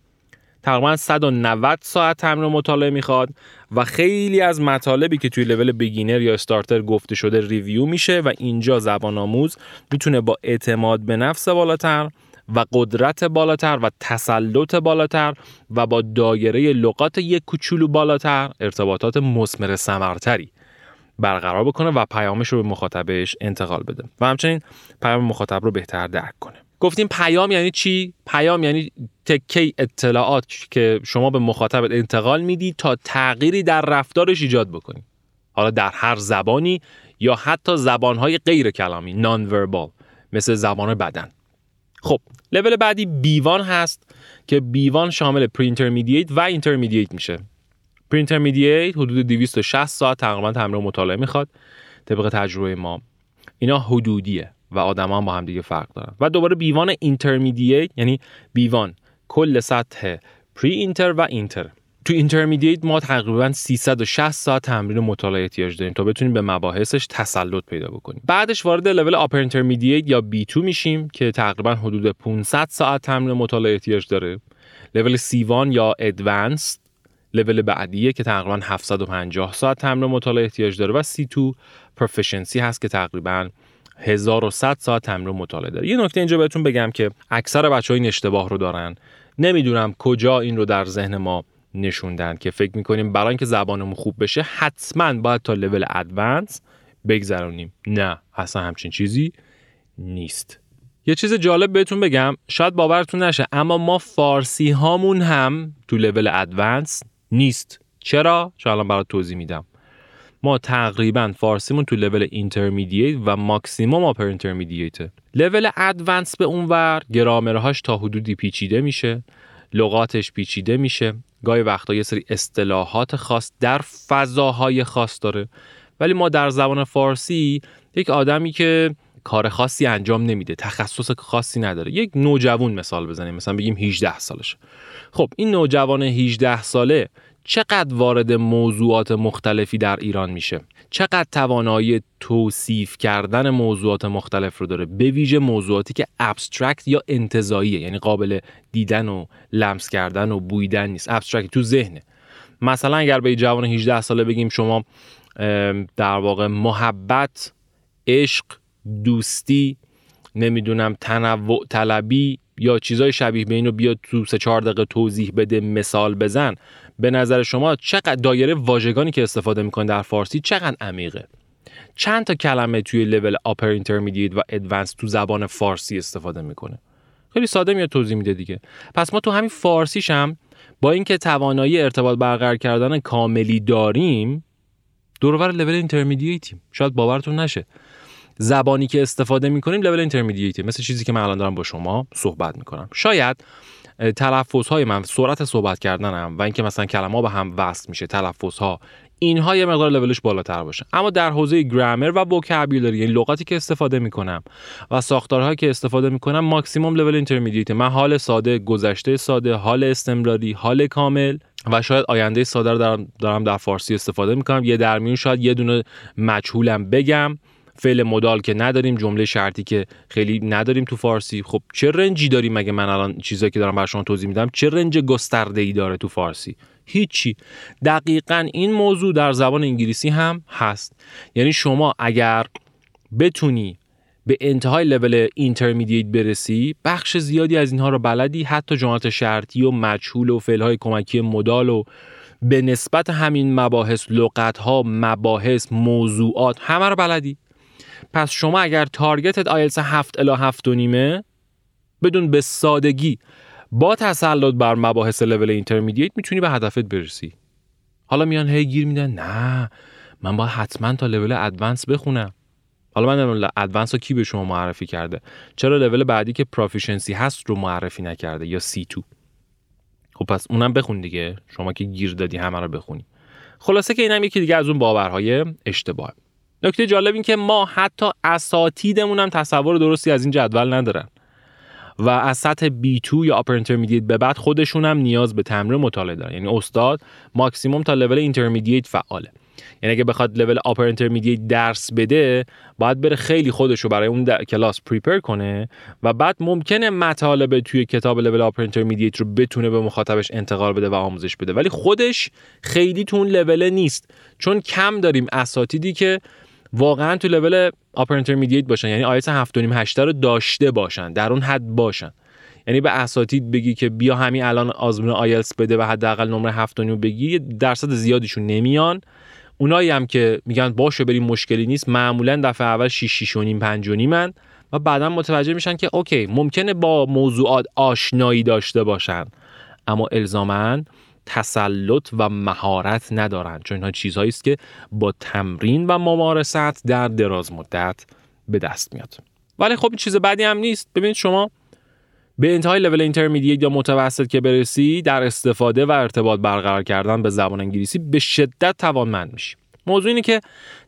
تقریبا 190 ساعت تمرین و مطالعه می‌خواد و خیلی از مطالبی که توی لول بگینر یا استارتر گفته شده ریویو میشه و اینجا زبان آموز می‌تونه با اعتماد به نفس بالاتر و قدرت بالاتر و تسلط بالاتر و با دایره لغات یک کوچولو بالاتر ارتباطات مسمر سمرتری برقرار بکنه و پیامش رو به مخاطبش انتقال بده. و همچنین پیام مخاطب رو بهتر درک کنه. گفتیم پیام یعنی چی؟ پیام یعنی تکه اطلاعات که شما به مخاطبت انتقال میدی تا تغییری در رفتارش ایجاد بکنی. حالا در هر زبانی یا حتی زبانهای غیر کلامی non-verbal مثل زبان بدن. خب level بعدی B1 هست که B1 شامل pre-intermediate و intermediate میشه. pre-intermediate حدود 260 ساعت تقریبا تمرین مطالعه می‌خواد طبق تجربه ما. اینا حدودیه و آدما با هم دیگه فرق دارن. و دوباره B1 intermediate یعنی B1 کل سطح pre-inter و inter تو intermediate ما تقریبا 360 ساعت تمرین مطالعه احتیاج داریم تا بتونیم به مباحثش تسلط پیدا بکنیم. بعدش وارد level upper intermediate یا B2 میشیم که تقریبا حدود 500 ساعت تمرین مطالعه احتیاج داره. level C1 یا advanced level بعدیه که تقریبا 750 ساعت تمرین مطالعه احتیاج داره و C2 proficiency هست که تقریبا 1100 ساعت تمرین مطالعه داره. یه نکته اینجا بهتون بگم که اکثر بچه این اشتباه رو دارن. نمی‌دونم کجا این رو در ذهن ما نشوندن که فکر می‌کنیم برای اینکه زبانمون خوب بشه حتما باید تا لول ادوانس بگذرونیم. نه اصلا همچین چیزی نیست. یه چیز جالب بهتون بگم شاید باورتون نشه اما ما فارسی هامون هم تو لول ادوانس نیست. چرا؟ چون الان برات توضیح میدم. ما تقریبا فارسیمون تو لول اینترمدییت و ماکسیموم آپر اینترمدییت لول ادوانس به اونور گرامرهاش تا حدودی پیچیده میشه. لغاتش پیچیده میشه. گاهی وقتا یه سری اصطلاحات خاص در فضاهای خاص داره. ولی ما در زبان فارسی یک آدمی که کار خاصی انجام نمیده تخصص خاصی نداره. یک نوجوان مثال بزنیم. مثلا بگیم 18 سالشه. خب این نوجوان 18 ساله چقدر وارد موضوعات مختلفی در ایران میشه؟ چقدر توانایی توصیف کردن موضوعات مختلف رو داره؟ به ویژه موضوعاتی که abstract یا انتزاعیه یعنی قابل دیدن و لمس کردن و بوییدن نیست. abstract تو ذهنه. مثلا اگر به جوان 18 ساله بگیم شما در واقع محبت عشق دوستی نمی‌دونم تنوع طلبی یا چیزای شبیه به اینو بیاد تو سه چهار دقیقه توضیح بده مثال بزن. به نظر شما چقدر دایره واژگانی که استفاده می‌کنه در فارسی چقدر عمیقه؟ چند تا کلمه توی level upper intermediate و advanced تو زبان فارسی استفاده می‌کنه؟ خیلی ساده میاد توضیح میده دیگه. پس ما تو همین فارسیش هم با اینکه توانایی ارتباط برقرار کردن کاملی داریم دور و بر level intermediate یم شاید باورتون نشه. زبانی که استفاده می‌کنیم level intermediate مثل چیزی که من الان دارم با شما صحبت می‌کنم. شاید تلفظ های من سرعت صحبت کردنم و اینکه مثلا کلمه به هم وصل میشه تلفظ ها اینها یه مقدار لولش بالاتر باشه. اما در حوزه گرامر و وکابولری یعنی لغاتی که استفاده می‌کنم و ساختارهایی که استفاده می‌کنم ماکسیموم لول اینترمدییت من حال ساده گذشته ساده حال استمراری حال کامل و شاید آینده ساده رو دارم در فارسی استفاده می‌کنم. یه درمیون شاید یه دونه مجهولم بگم. فعل مدال که نداریم جمله شرطی که خیلی نداریم تو فارسی. خب چه رنجی داریم مگه من الان چیزایی که دارم بر شما توضیح میدم چه رنج گسترده ای داره تو فارسی؟ هیچی. دقیقا این موضوع در زبان انگلیسی هم هست. یعنی شما اگر بتونی به انتهای level intermediate برسی بخش زیادی از اینها رو بلدی حتی جملات شرطی و مجهول و فعلهای کمکی modal و به نسبت همین مباحث لغت ها مباحث موضوعات همه رو بلدی. پس شما اگر target ت آیلتس 7 الی 7 و نیمه بدون به سادگی با تسلط بر مباحث level intermediate می‌تونی به هدفت برسی. حالا میان هی گیر میدن نه من باید حتما تا level advanced بخونم. حالا من نمی‌دونم advanced رو کی به شما معرفی کرده؟ چرا لول بعدی که proficiency هست رو معرفی نکرده یا C2 خب پس اونم بخون دیگه شما که گیر دادی همه رو بخونی. خلاصه که اینم یکی دیگه از اون باورهای اشتباه نکته جالب این که ما حتی اساتیدمون هم تصور درستی از این جدول ندارن. و از سطح B2 یا Upper Intermediate به بعد خودشون هم نیاز به تمرین مطالعه دارن. یعنی استاد ماکسیموم تا لول Intermediate فعاله. یعنی اگه بخواد level upper intermediate درس بده باید بره خیلی خودش رو برای اون کلاس prepare کنه و بعد ممکنه مطالب توی کتاب level upper intermediate رو بتونه به مخاطبش انتقال بده و آموزش بده. ولی خودش خیلی تو اون لول نیست. چون کم داریم اساتیدی که واقعا تو level upper intermediate باشن. یعنی آیلتس 7.5 8 رو داشته باشن. در اون حد باشن. یعنی به اساتید بگی که بیا همین الان آزمون آیلتس بده و حداقل نمره 7.5 بگی درصد زیادیشون نمیان. اونایی هم که میگن باشه بریم مشکلی نیست معمولا دفعه اول 6 6 و نیم 5 و من و بعدا متوجه میشن که اوکی ممکنه با موضوعات آشنایی داشته باشن. اما الزامن تسلط و مهارت ندارند. چون اینها چیزهایی است که با تمرین و ممارست در دراز مدت به دست میاد. ولی خب این چیز بدی هم نیست. ببینید شما به انتهای لول اینترمدییت یا متوسط که برسی در استفاده و ارتباط برقرار کردن به زبان انگلیسی به شدت توانمند میشی. موضوع اینه که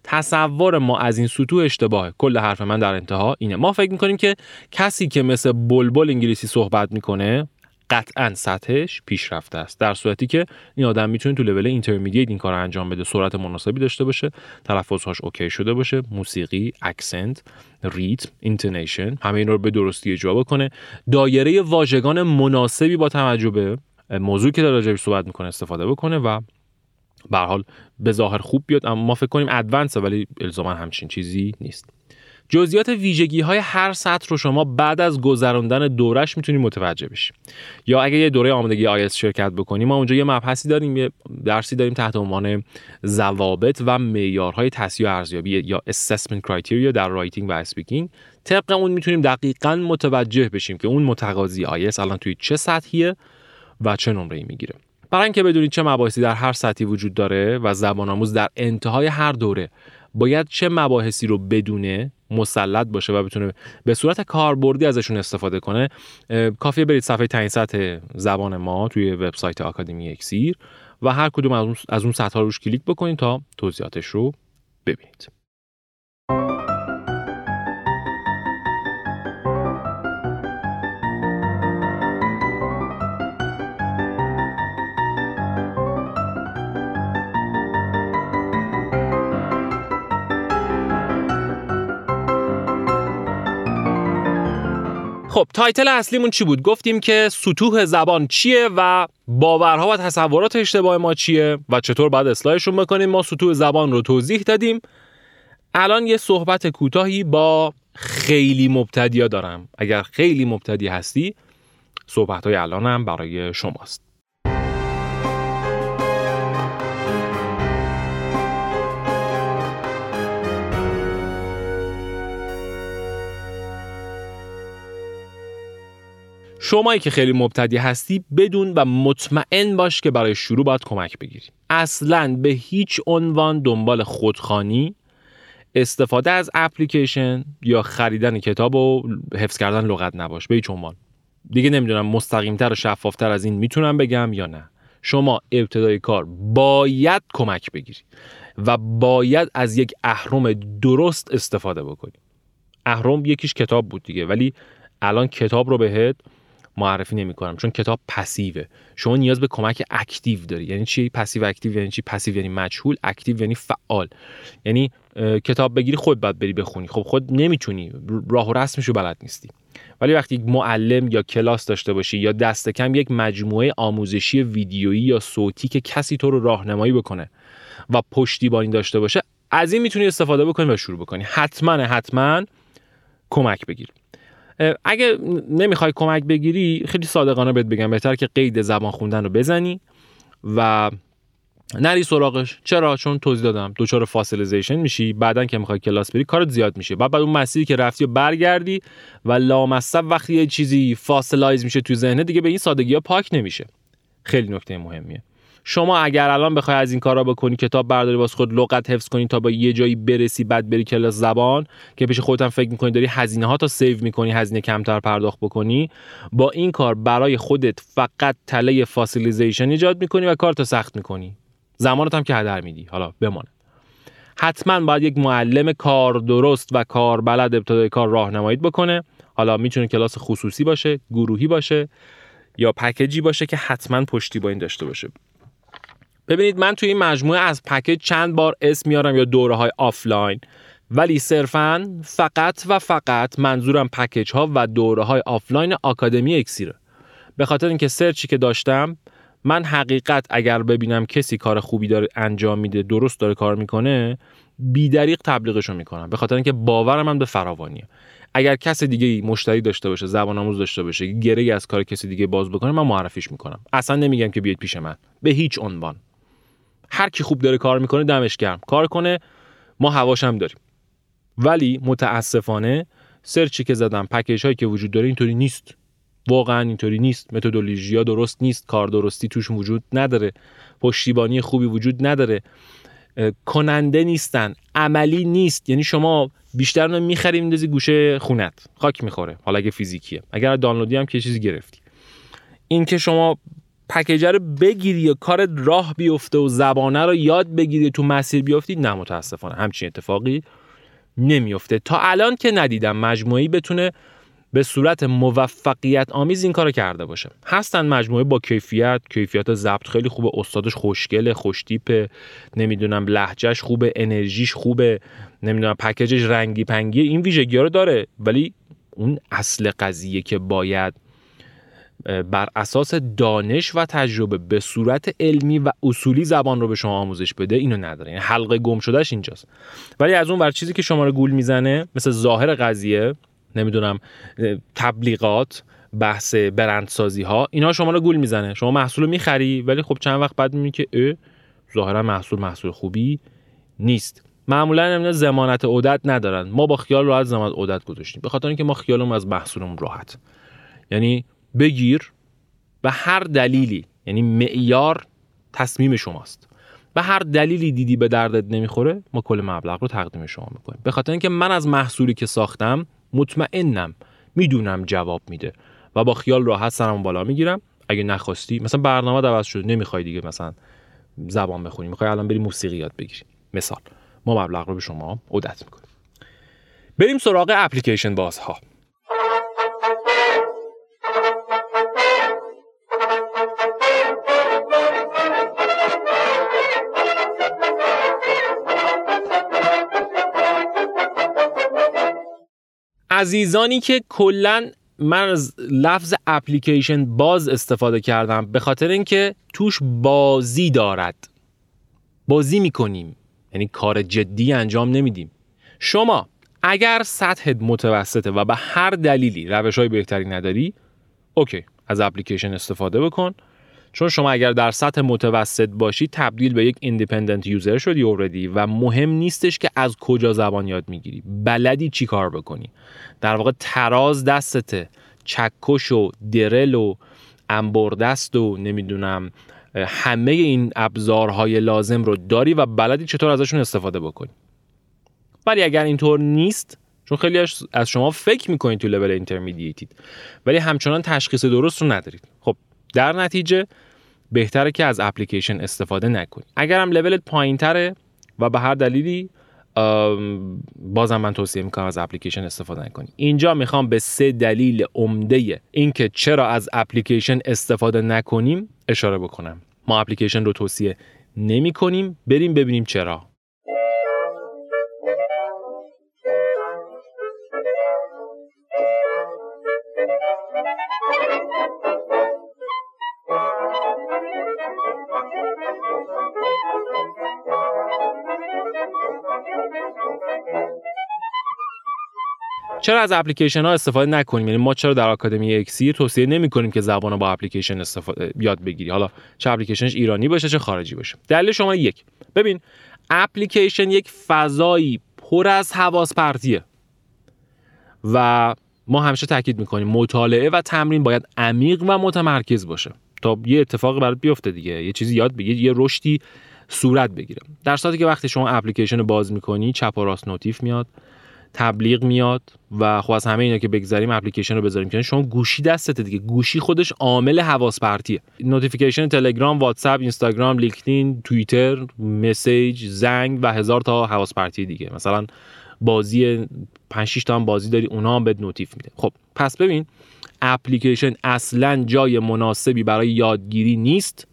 تصور ما از این سطوح اشتباهه کل حرف من در انتها اینه. ما فکر می‌کنیم که کسی که مثل بلبل انگلیسی صحبت می‌کنه قطعا سطحش پیشرفته است. در صورتی که این آدم می‌تونه تو لول اینترمدییت این کار رو انجام بده سرعت مناسبی داشته باشه تلفظهاش okay شده باشه موسیقی accent ریتم intonation همه این رو به درستی اجرا بکنه. دایره واژگان مناسبی با توجه به موضوعی که داره صحبت می‌کنه استفاده بکنه و به هر حال به ظاهر خوب بیاد اما ما فکر کنیم advanced ولی الزاما همچین چیزی نیست. جزئیات ویژگی های هر سطح رو شما بعد از گذراندن دورش می‌تونید متوجه بشید یا اگه یه دوره آمادگی آیلتس شرکت بکنیم ما اونجا یه مبحثی داریم یه درسی داریم تحت عنوان ضوابط و معیارهای تصحیح ارزیابی یا assessment criteria در writing و speaking طبق اون می‌تونیم دقیقا متوجه بشیم که اون متقاضی آیلتس الان توی چه سطحیه و چه نمره‌ای می‌گیره. برای اینکه بدونید چه مباحثی در هر سطحی وجود داره و زبان آموز در انتهای هر دوره باید چه مباحثی رو بدونه مسلط باشه و بتونه به صورت کاربردی ازشون استفاده کنه کافیه برید صفحه تعیین سطح زبان ما توی وبسایت آکادمی اکسیر و هر کدوم از اون, از اون سطح روش کلیک بکنید تا توضیحاتش رو ببینید. خب تایتل اصلیمون چی بود؟ گفتیم که سطوح زبان چیه و باورها و تصورات اشتباه ما چیه و چطور باید اصلاحشون بکنیم؟ ما سطوح زبان رو توضیح دادیم. الان یه صحبت کوتاهی با خیلی مبتدیا دارم. اگر خیلی مبتدی هستی صحبت های الانم برای شماست. شمایی که خیلی مبتدی هستی بدون و مطمئن باش که برای شروع باید کمک بگیری. اصلا به هیچ عنوان دنبال خودخانی استفاده از اپلیکیشن یا خریدن کتاب و حفظ کردن لغت نباش. به هیچ عنوان. دیگه نمی‌دونم مستقیمتر و شفافتر از این می‌تونم بگم یا نه. شما ابتدای کار باید کمک بگیری و باید از یک اهرم درست استفاده بکنی. اهرم یکیش کتاب بود دیگه ولی الان کتاب رو بهت معرفی نمی کنم چون کتاب passive ه شما نیاز به کمک active داری. یعنی چی passive active یعنی چی passive یعنی مجهول active یعنی فعال. یعنی کتاب بگیری خودت بعد بری بخونی. خب خودت نمی‌تونی. راه و رسمشو بلد نیستی. ولی وقتی معلم یا کلاس داشته باشی یا دست کم یک مجموعه آموزشی ویدیویی یا صوتی که کسی تو رو راهنمایی بکنه و پشتیبانی داشته باشه از این می‌تونی استفاده بکنی و شروع بکنی. حتما حتما کمک بگیر. اگه نمی‌خوای کمک بگیری خیلی صادقانه بهت بگم. بهتره که قید زبان خوندن رو بزنی و نری سراغش. چرا؟ چون توضیح دادم. دچار fossilization میشی. بعدا که می‌خوای کلاس بری کارت زیاد میشه. بعد بعد اون مسیری که رفتی و برگردی و لامصب وقتی یه چیزی fossilize میشه تو ذهنه دیگه به این سادگی ها پاک نمیشه. خیلی نکته مهمیه. شما اگر الان بخوای از این کارا بکنی کتاب برداری واسه خود لغت حفظ کنی تا با یه جایی برسی بعد بری کلاس زبان که پیش خودت هم فکر می‌کنی داری هزینه ها تا save می‌کنی هزینه کمتر پرداخت بکنی با این کار برای خودت فقط تله fossilization ایجاد می‌کنی و کارتو سخت می‌کنی. زمانت هم که هدر میدی. حالا بمانه. حتما باید یک معلم کار درست و کار بلد ابتدای کار راهنمایی بکنه. حالا می‌تونه کلاس خصوصی باشه گروهی باشه یا پکیجی باشه که حتما پشتیبانی داشته باشه. ببینید من توی این مجموعه از پکیج چند بار اسم میارم یا دوره های آفلاین. ولی صرفا فقط و فقط منظورم پکیج ها و دوره های آفلاین آکادمی اکسیره. به خاطر اینکه search ی که داشتم من حقیقت اگر ببینم کسی کار خوبی داره انجام میده درست داره کار می‌کنه بیدریق تبلیغشو می‌کنم. به خاطر اینکه باورم من به فراوانیه. اگر کس دیگه مشتری داشته باشه زبان آموز داشته باشه گره از کار کسی دیگه باز بکنه من معرفیش می‌کنم. اصلا نمیگم که بیاید پیش من. به هیچ عنوان. هر کی خوب داره کار می‌کنه دمش گرم. کار کنه ما هواش هم داریم. ولی متاسفانه سرچی که زدم پکیج هایی که وجود داره اینطوری نیست. واقعا اینطوری نیست. متدولوژی درست نیست. کار درستی توش وجود نداره. پشتیبانی خوبی وجود نداره. کننده نیستن. عملی نیست. یعنی شما بیشتر رو می‌خری میندازی گوشه خونت. خاک می‌خوره. حالا اگه فیزیکیه. اگر دانلودی هم که چیزی گرفتی. این که شما پکیجر رو بگیری و کار راه بیفته و زبانه رو یاد بگیری تو مسیر بیفتی نه متاسفانه. همچین اتفاقی نمیفته. تا الان که ندیدم مجموعی بتونه به صورت موفقیت آمیز این کارو کرده باشه. هستن مجموعه با کیفیت. کیفیت ضبط خیلی خوبه. استادش خوشگله خوشتیپه. نمی‌دونم لهجهش خوبه انرژیش خوبه. نمی‌دونم پکیجش رنگی پنگی. این ویژگی رو داره. ولی اون اصل قضیه که باید بر اساس دانش و تجربه به صورت علمی و اصولی زبان رو به شما آموزش بده اینو نداره. یعنی حلقه گم شدهش اینجاست. ولی از اون بر چیزی که شما رو گول می‌زنه مثل ظاهر قضیه نمی‌دونم تبلیغات بحث برندسازی ها اینا شما رو گول می‌زنه. شما محصول رو می‌خری ولی خب چند وقت بعد می‌بینی که اه ظاهرا محصول محصول خوبی نیست. معمولا نمی‌دونم زمانت عدت ندارن. ما با خیال راحت زمانت عدت گذاشتیم. به خاطر اینکه ما خیالمون از محصولمون راحت. یعنی بگیر و هر دلیلی یعنی معیار تصمیم شماست. و هر دلیلی دیدی به دردت نمی‌خوره ما کل مبلغ رو تقدیم شما می‌کنیم. به خاطر اینکه من از محصولی که ساختم مطمئنم می‌دونم جواب میده و با خیال راحت سرم بالا می‌گیرم. اگه نخواستی مثلا برنامه عوض شد نمی‌خوای دیگه مثلا زبان بخونی. می‌خوای الان بری موسیقی یاد بگیری. مثال ما مبلغ رو به شما عدت می‌کنیم. بریم سراغ اپلیکیشن بازها. عزیزانی که کلا من از لفظ اپلیکیشن باز استفاده کردم به خاطر اینکه توش بازی دارد. بازی می‌کنیم. یعنی کار جدی انجام نمیدیم. شما اگر سطح متوسطه و به هر دلیلی روش های بهتری نداری okay از اپلیکیشن استفاده بکن. چون شما اگر در سطح متوسط باشی تبدیل به یک independent user شدی already و مهم نیستش که از کجا زبان یاد می‌گیری. بلدی چی کار بکنی. در واقع تراز دستته چکش و درل و انبردست و نمی‌دونم همه این ابزارهای لازم رو داری و بلدی چطور ازشون استفاده بکنی. ولی اگر اینطور نیست چون خیلی از شما فکر می‌کنید تو لول اینترمدییتید ولی همچنان تشخیص درست رو ندارید. خب در نتیجه بهتره که از اپلیکیشن استفاده نکنی. اگر هم لولت پایین تره و به هر دلیلی بازم من توصیه می‌کنم از اپلیکیشن استفاده نکنی. اینجا می‌خوام به سه دلیل عمده اینکه چرا از اپلیکیشن استفاده نکنیم اشاره بکنم. ما اپلیکیشن رو توصیه نمی کنیم بریم ببینیم چرا. چرا از اپلیکیشن ها استفاده نکنیم؟ یعنی ما چرا در آکادمی اکسیر توصیه نمی کنیم که زبان با اپلیکیشن استفاده یاد بگیری؟ حالا چه اپلیکیشنش ایرانی باشه چه خارجی باشه. دلیل شماره یک. ببین اپلیکیشن یک فضایی پر از حواس پرتیه. و ما همیشه تاکید می‌کنیم مطالعه و تمرین باید عمیق و متمرکز باشه. تا یه اتفاقی برات بیفته دیگه. یه چیزی یاد بگیر یه رشدی صورت بگیره. در صورتی که وقتی شما اپلیکیشن باز می‌کنی چپ و راست notif میاد تبلیغ میاد و خب از همه اینا که بگذاریم اپلیکیشن رو بذاریم که شما گوشی دستته دیگه. گوشی خودش عامل حواس پرتیه notification تلگرام واتساپ اینستاگرام لینکدین توییتر message زنگ و هزار تا حواس پرتی دیگه. مثلا بازی 5 6 تا هم بازی داری اونا هم بهت notif میده. خب پس ببین اپلیکیشن اصلا جای مناسبی برای یادگیری نیست.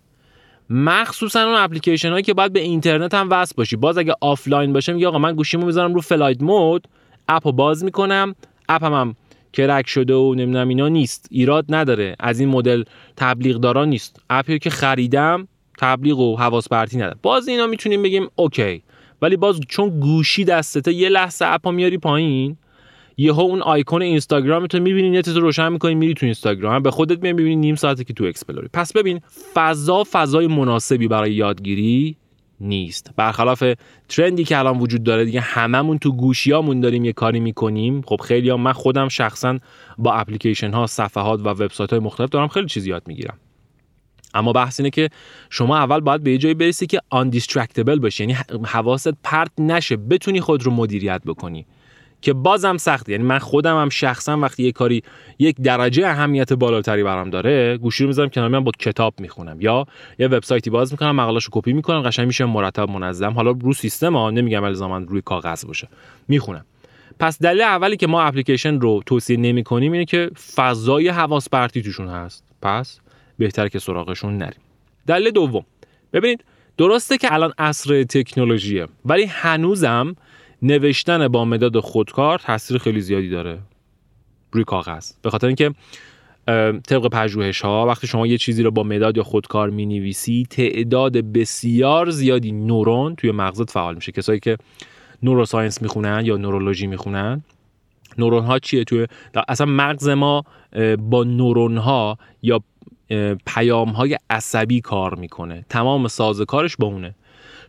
مخصوصا اون اپلیکیشن هایی که باید به اینترنت هم وصل باشی. باز اگه آفلاین باشه میگه آقا من گوشیمو می‌ذارم رو flight mode. اپو باز می‌کنم. اپم هم کرک شده و نمی‌دونم اینا نیست. ایراد نداره. از این مدل تبلیغ دارا نیست. اپی که خریدم تبلیغ و حواس پرتی نداره باز اینا می‌تونیم بگیم okay. ولی باز چون گوشی دستته یه لحظه اپا میاری پایین. یهو اون آیکون اینستاگرام تو می‌بینی رو روشن می‌کنی میری تو اینستاگرام. به خودت می‌بینی نیم ساعته که تو explore ی. پس ببین فضا فضای مناسبی برای یادگیری نیست. برخلاف ترندی که الان وجود داره دیگه هممون تو گوشیامون داریم یه کاری می‌کنیم. خب خیلی من خودم شخصا با اپلیکیشن ها صفحات و وبسایت های مختلف دارم خیلی چیز یاد می‌گیرم. اما بحث اینه که شما اول باید به یه جایی برسی که آن باشی یعنی حواست پرت نشه. بتونی خود رو مدیریت بکنی. که بازم سخت یعنی من خودم هم شخصا وقتی یه کاری یک درجه اهمیت بالاتری برام داره گوشی رو می‌ذارم کنار با کتاب می‌خونم. یا یه وبسایتی باز می‌کنم مقالهشو کپی می‌کنم قشنگ میشه مرتب منظم. حالا رو سیستم ها نمیگم الزاما روی کاغذ باشه. می‌خونم. پس دلیل اولی که ما اپلیکیشن رو توصیه نمی کنیم اینه که فضای حواس پرتی توشون هست. پس بهتر که سراغشون نریم. دلیل دوم. ببینید درسته که الان عصر تکنولوژیه ولی هنوزم نوشتن با مداد خودکار تاثیر خیلی زیادی داره روی کاغذ. به خاطر اینکه طبق پژوهش ها وقتی شما یه چیزی رو با مداد یا خودکار می نویسی تعداد بسیار زیادی نورون توی مغزت فعال میشه. کسایی که نوروساینس می‌خونن یا نورولوژی می‌خونن نورون ها چیه؟ توی اصلا مغز ما با نورون ها یا پیام های عصبی کار می‌کنه. تمام سازکارش با اونه.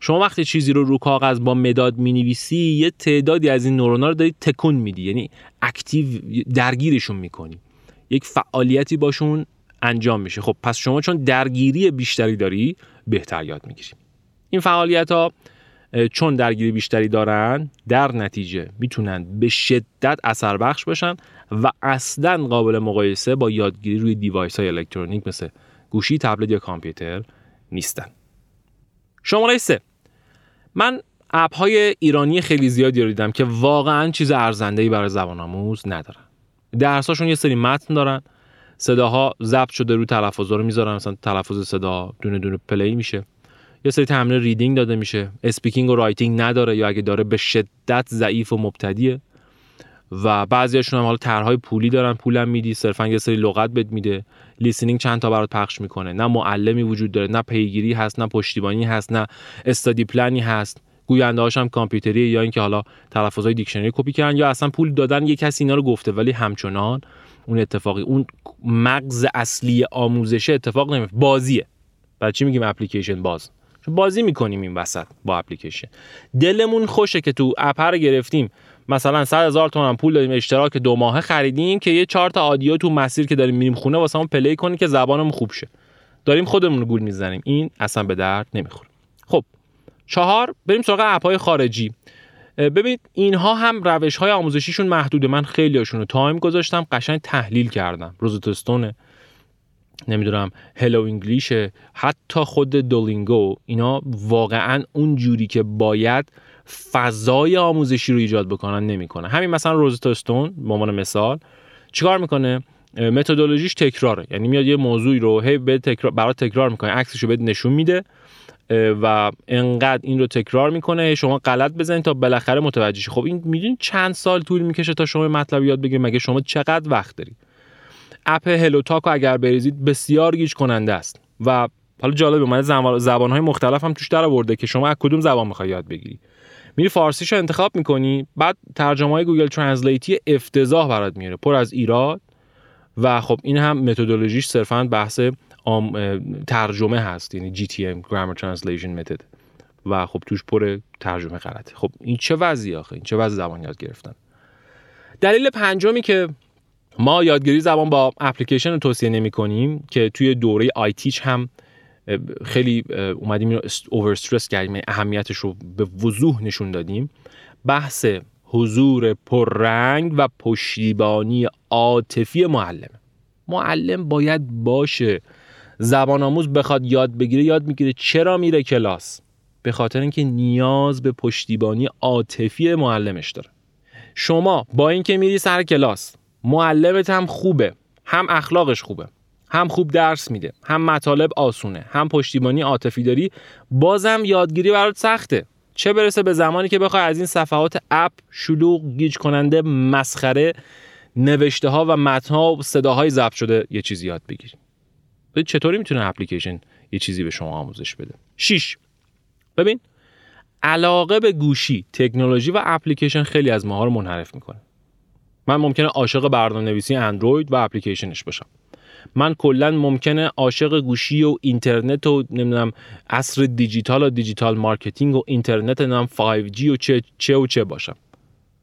شما وقتی چیزی رو رو کاغذ با مداد می‌نویسی یه تعدادی از این نورونا رو دارید تکون میدی. یعنی active درگیرشون می‌کنی. یک فعالیتی باشون انجام میشه. خب پس شما چون درگیری بیشتری داری بهتر یاد می‌گیری. این فعالیت ها چون درگیری بیشتری دارن در نتیجه می‌تونن به شدت اثر بخش باشن و اصلا قابل مقایسه با یادگیری روی device های الکترونیک مثل گوشی، تبلت یا کامپیوتر نیستن. شماره سه. من اپ های ایرانی خیلی زیادی رو دیدم که واقعا چیز ارزنده ای برای زبان آموز ندارن. درساشون یه سری متن دارن صداها ضبط شده رو تلفظا رو می‌ذارن مثلا تلفظ صدا دونه دونه play میشه. یه سری تمرین reading داده میشه. speaking و writing نداره یا اگه داره به شدت ضعیف و مبتدیه. و بعضیاشون هم حالا طرحهای پولی دارن پولم میدی صرفا یه سری لغت بت میده. listening چند تا برات پخش می‌کنه. نه معلمی وجود داره نه پیگیری هست نه پشتیبانی هست نه استادی پلنی هست. گوینده هم کامپیوتری یا اینکه حالا تلفظهای دیکشنری کپی کردن یا اصلا پول دادن یه کسی اینا رو گفته ولی همچنان اون اتفاقی اون مغز اصلی آموزش اتفاق نمیفته بازیه. برای چی میگیم اپلیکیشن باز؟ بازی می‌کنیم این وسط با اپلیکیشن. دلمون خوشه که تو اپ گرفتیم. مثلا 100 هزار تومن پول داریم اشتراک دو ماهه خریدیم که یه چهار تا audio تو مسیر که داریم میریم خونه واسه play کنیم که زبانمون خوب شه. داریم خودمون رو گول می‌زنیم. این اصلا به درد نمی‌خوره. خب چهار بریم سراغ اپهای خارجی. ببینید اینها هم روش های آموزشیشون محدوده. من خیلی هاشون رو تایم گذاشتم قشنگ تحلیل کردم. روزتستونه نمی‌دونم هلو انگلیشه حتی خود دولینگو اینا واقعا اون جوری که باید فضای آموزشی رو ایجاد بکنن نمی‌کنه. همین مثلا روزتا استون به عنوان مثال چیکار می‌کنه؟ متدولوژیش تکراره. یعنی میاد یه موضوعی رو هی به تکرار برات تکرار می‌کنه عکسش رو بهت نشون میده و انقدر این رو تکرار می‌کنه شما غلط بزنید تا بالاخره متوجه شی. خب این می‌دونید چند سال طول می‌کشه تا شما مطلب یاد بگیرید مگه شما چقدر وقت دارید اپ HelloTalk اگر بریزید بسیار گیج کننده است. و حالا جالبه من زبان های مختلف هم توش در آورده که شما از کدوم زبان می‌خوای یاد بگیری. میری فارسیش رو انتخاب می‌کنی بعد ترجمه های Google Translate ی افتضاح برات میاره پر از ایراد و خب این هم متدولوژیش صرفا بحث ترجمه هست یعنی GTM Grammar Translation Method و خب توش پر ترجمه غلطه. خب این چه وضعی آخه؟ این چه وضع زبان یاد گرفتن؟ دلیل پنجمی که ما یادگیری زبان با اپلیکیشن رو توصیه نمی کنیم که توی دوره آیتیچ هم خیلی اومدیم اینو اوور استرس کردیم یعنی اهمیتش رو به وضوح نشون دادیم. بحث حضور پررنگ و پشتیبانی عاطفی معلم. معلم باید باشه. زبان آموز بخواد یاد بگیره یاد می‌گیره چرا میره کلاس. به خاطر اینکه نیاز به پشتیبانی عاطفی معلمش داره. شما با اینکه میری سر کلاس معلمت هم خوبه هم اخلاقش خوبه. هم خوب درس میده هم مطالب آسونه هم پشتیبانی عاطفی داری بازم یادگیری برات سخته. چه برسه به زمانی که بخوای از این صفحات اپ شلوغ گیج کننده مسخره نوشته ها و متن ها و صداهای ضبط شده یه چیزی یاد بگیری چطوری می‌تونه اپلیکیشن یه چیزی به شما آموزش بده؟ 6 ببین علاقه به گوشی تکنولوژی و اپلیکیشن خیلی از ماها رو منحرف می‌کنه. من ممکنه عاشق برنامه نویسی اندروید و اپلیکیشنش باشم. من کلا ممکنه عاشق گوشی و اینترنت و نمی‌دونم عصر دیجیتال و digital marketing و اینترنت نمی‌دونم 5G و چه چه و چه باشم.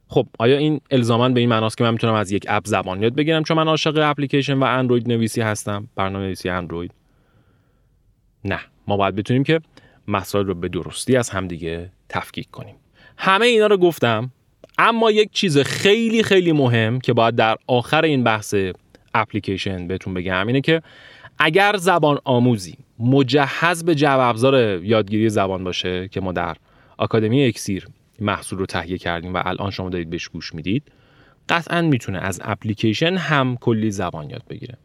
خب آیا این الزاما به این معناست که من می‌تونم از یک اپ زبان یاد بگیرم چون من عاشق اپلیکیشن و اندروید نویسی هستم؟ برنامه نویسی اندروید. نه ما باید بتونیم که مسائل رو به درستی از همدیگه تفکیک کنیم. همه اینا رو گفتم اما یک چیز خیلی خیلی مهم که باید در آخر این بحث اپلیکیشن بهتون بگم اینه که اگر زبان آموزی مجهز به جعبه ابزار یادگیری زبان باشه که ما در آکادمی اکسیر محصول رو تهیه کردیم و الان شما دارید بهش گوش می‌دید قطعا می‌تونه از اپلیکیشن هم کلی زبان یاد بگیره.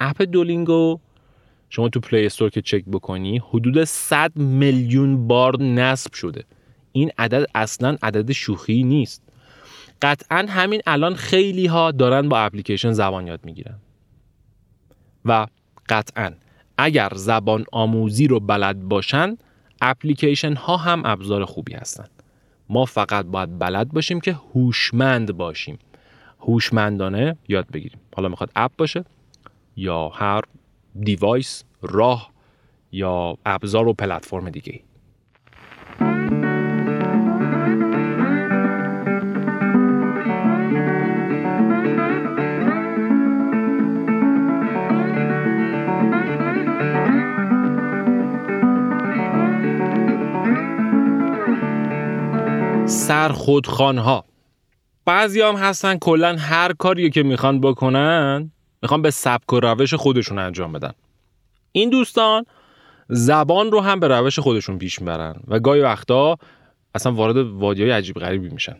اپ Duolingo شما تو Play Store که چک بکنی حدود 100 میلیون بار نصب شده. این عدد اصلا عدد شوخی نیست. قطعا همین الان خیلی ها دارن با اپلیکیشن زبان یاد می‌گیرن. و قطعا اگر زبان آموزی رو بلد باشن اپلیکیشن ها هم ابزار خوبی هستن. ما فقط باید بلد باشیم که هوشمند باشیم. هوشمندانه یاد بگیریم. حالا می‌خواد اپ باشه یا هر دیوایس راه یا ابزار و پلتفرم دیگه سرخودخان ها بعضی هم هستن کلا هر کاری که می‌خوان بکنن می‌خوان به سبک و روش خودشون انجام بدن. این دوستان زبان رو هم به روش خودشون پیش می‌برن و گاهی وقتا اصلا وارد وادی های عجیب غریبی میشن.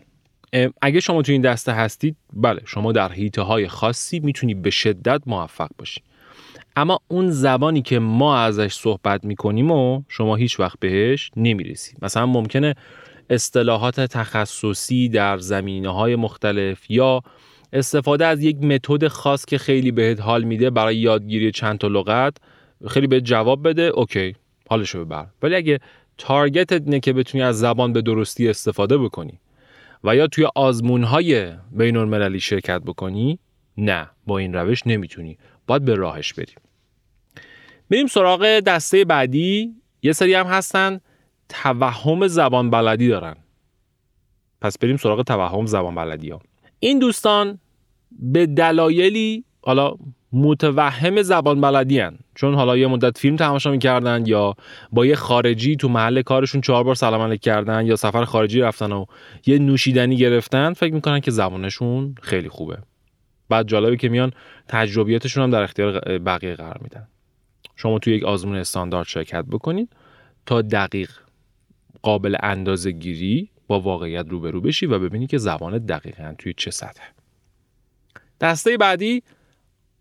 اگه شما تو این دسته هستید بله شما در حیطه های خاصی می‌تونی به شدت موفق باشی. اما اون زبانی که ما ازش صحبت می‌کنیم و شما هیچ وقت بهش نمی‌رسی مثلا ممکنه اصطلاحات تخصصی در زمینه های مختلف یا استفاده از یک متد خاص که خیلی بهت حال میده برای یادگیری چند تا لغت خیلی بهت جواب بده اوکی حالشو ببر. ولی اگه تارگتت اینه که بتونی از زبان به درستی استفاده بکنی و یا توی آزمون های بین المللی شرکت بکنی نه با این روش نمی‌تونی. باید به راهش بریم. بریم سراغ دسته بعدی. یه سری هم هستن. توهم زبان بلدی دارن. پس بریم سراغ توهم زبان بلدی ها. این دوستان به دلایلی حالا متوهم زبان بلدی هن. چون حالا یه مدت فیلم تماشا می‌کردن یا با یه خارجی تو محل کارشون چهار بار سلام علیک کردن یا سفر خارجی رفتن و یه نوشیدنی گرفتن فکر می‌کنن که زبانشون خیلی خوبه. بعد جالبه که میان تجربیاتشون هم در اختیار بقیه قرار میدن. شما توی یک آزمون استاندارد شرکت بکنید تا دقیق قابل اندازه گیری با واقعیت روبرو بشی و ببینی که زبان دقیقا توی چه سطح دسته بعدی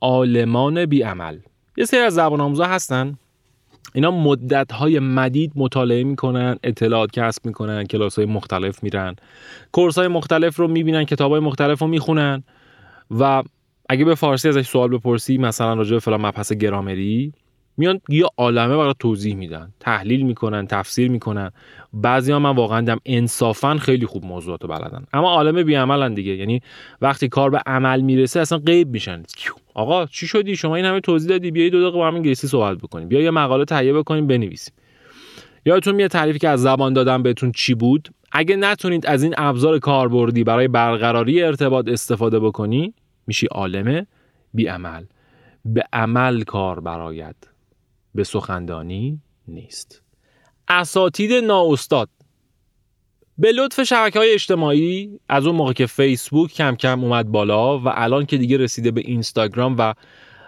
آلمان بیعمل. یه سری از زبان آموزا هستن. اینا مدت های مدید مطالعه می‌کنن اطلاعات کسب می‌کنن کلاس های مختلف میرن. کورس های مختلف رو می‌بینن کتاب های مختلف رو می‌خونن. و اگه به فارسی ازش سوال بپرسی مثلا راجع به فلان مبحث گرامری میان یه عالمه برای توضیح میدن. تحلیل می‌کنن تفسیر می‌کنن. بعضی ها من واقعا دم انصافا خیلی خوب موضوعات رو بلدن. اما عالم بیعملن دیگه. یعنی وقتی کار به عمل می‌رسه اصلا غیب میشن. آقا چی شدی؟ شما این همه توضیح دادی. بیای دو دقیقه با هم انگلیسی صحبت بکنیم. بیا یه مقاله تهیه بکنیم بنویسیم. یادتون میاد تعریفی که از زبان دادم بهتون چی بود؟ اگه نتونید از این ابزار کاربردی برای برقراری ارتباط استفاده بکنی میشی عالم بیعمل. به عمل کار براید به سخندانی نیست. اساتید نااستاد. به لطف شبکه های اجتماعی از اون موقع که فیسبوک کم کم اومد بالا و الان که دیگه رسیده به اینستاگرام و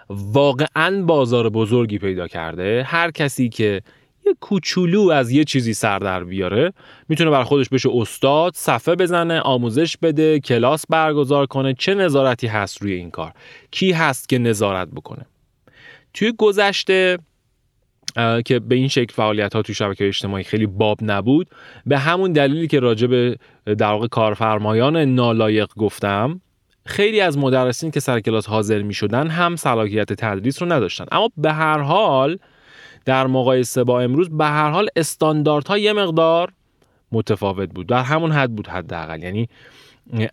واقعا بازار بزرگی پیدا کرده هر کسی که یه کوچولو از یه چیزی سر در بیاره می‌تونه بر خودش بشه استاد صفحه بزنه آموزش بده کلاس برگزار کنه چه نظارتی هست روی این کار؟ کی هست که نظارت بکنه؟ توی گذشته که به این شکل فعالیت ها توی شبکه اجتماعی خیلی باب نبود. به همون دلیلی که راجع به در واقع کارفرمایان نالایق گفتم خیلی از مدرسین که سر کلاس حاضر می شدن هم صلاحیت تدریس رو نداشتن. اما به هر حال در مقایسه با امروز به هر حال استانداردها یه مقدار متفاوت بود. در همون حد بود حداقل. یعنی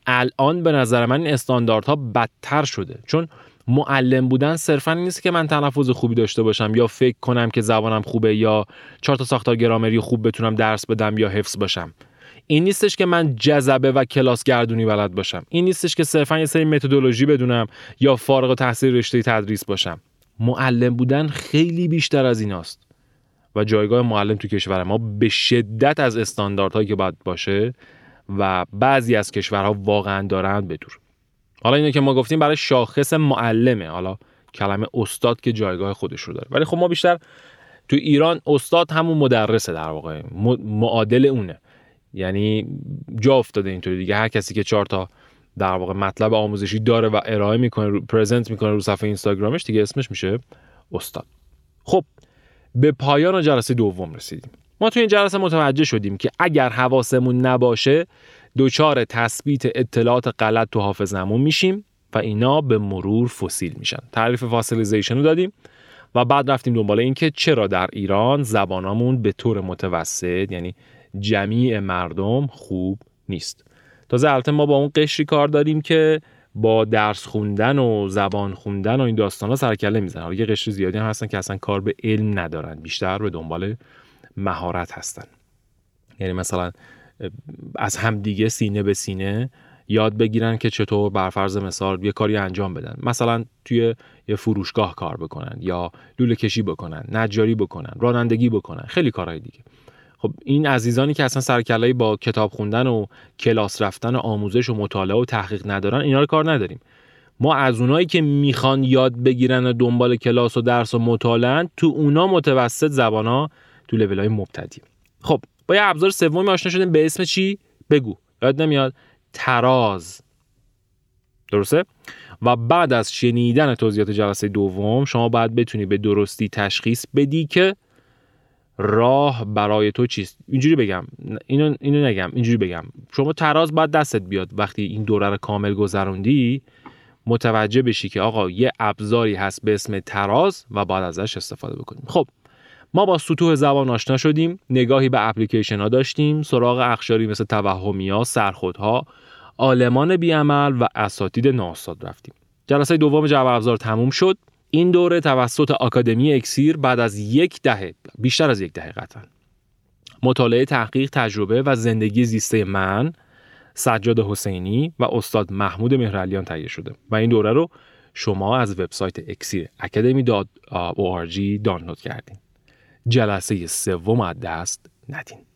الان به نظر من این استانداردها بدتر شده. چون معلم بودن صرفا نیست که من تلفظ خوبی داشته باشم یا فکر کنم که زبانم خوبه یا چهار تا ساختار گرامری خوب بتونم درس بدم یا حفظ باشم. این نیستش که من جذبه و کلاس گردونی بلد باشم. این نیستش که صرفا یه سری متدولوژی بدونم یا فارغ التحصیل رشته تدریس باشم. معلم بودن خیلی بیشتر از ایناست. و جایگاه معلم تو کشور ما به شدت از استانداردهایی که باید باشه و بعضی از کشورها واقعا دارند بدور. حالا اینو که ما گفتیم برای شاخص معلمه. حالا کلمه استاد که جایگاه خودش رو داره. ولی خب ما بیشتر تو ایران استاد همون مدرسه در واقع. معادل اونه. یعنی جا افتاده اینطوری دیگه. هر کسی که چهار تا در واقع مطلب آموزشی داره و ارائه می‌کنه رو پرزنت می‌کنه رو صفحه اینستاگرامش دیگه اسمش میشه استاد. خب به پایان جلسه دوم رسیدیم. ما تو این جلسه متوجه شدیم که اگر حواسمون نباشه دچار تثبیت اطلاعات غلط تو حافظمون میشیم و اینا به مرور فسیل میشن. تعریف فاسیلیزیشن رو دادیم و بعد رفتیم دنبال اینکه چرا در ایران زبانامون به طور متوسط یعنی جمیع مردم خوب نیست. تازه البته ما با اون قشری کار داریم که با درس خوندن و زبان خوندن و این داستان ها سرکله می‌زنن. حالا یه قشر زیادی هم هستن که اصلا کار به علم ندارن بیشتر به دنبال مهارت هستن. یعنی مثلا از همدیگه سینه به سینه یاد بگیرن که چطور بر فرض مثال یه کاری انجام بدن. مثلا توی یه فروشگاه کار بکنن یا لوله کشی بکنن نجاری بکنن رانندگی بکنن خیلی کارهای دیگه. خب این عزیزانی که اصلا سرکلایی با کتاب خوندن و کلاس رفتن و آموزش و مطالعه و تحقیق ندارن اینا رو کار نداریم. ما از اونایی که می‌خوان یاد بگیرن و دنبال کلاس و درس و مطالعه تو اونا متوسط زبانا تو لول های مبتدی. خب با یه ابزار سومی آشنا شدیم به اسم چی؟ بگو. یاد نمیاد. تراز درسته؟ و بعد از شنیدن توضیحات جلسه دوم شما باید بتونی به درستی تشخیص بدی که راه برای تو چیست. اینجوری بگم. اینو اینو نگم. اینجوری بگم. شما تراز باید دستت بیاد. وقتی این دوره رو کامل گذروندی متوجه بشی که آقا یه ابزاری هست به اسم تراز و باید ازش استفاده بکنیم خب ما با سطوح زبان آشنا شدیم نگاهی به اپلیکیشن ها داشتیم سراغ اخشاری مثل توهمی ها سرخودها آلمان بیعمل و اساتید ناستاد رفتیم. جلسه دوم جواب ابزار تموم شد. این دوره توسط آکادمی اکسیر بعد از یک دهه بیشتر از یک دهه قطعا. مطالعه تحقیق تجربه و زندگی زیسته من سجاد حسینی و استاد محمود مهرعلیان تهیه شده و این دوره رو شما از وبسایت اکسیر academy.org دانلود کردین. جلسه سوم از دست ندین.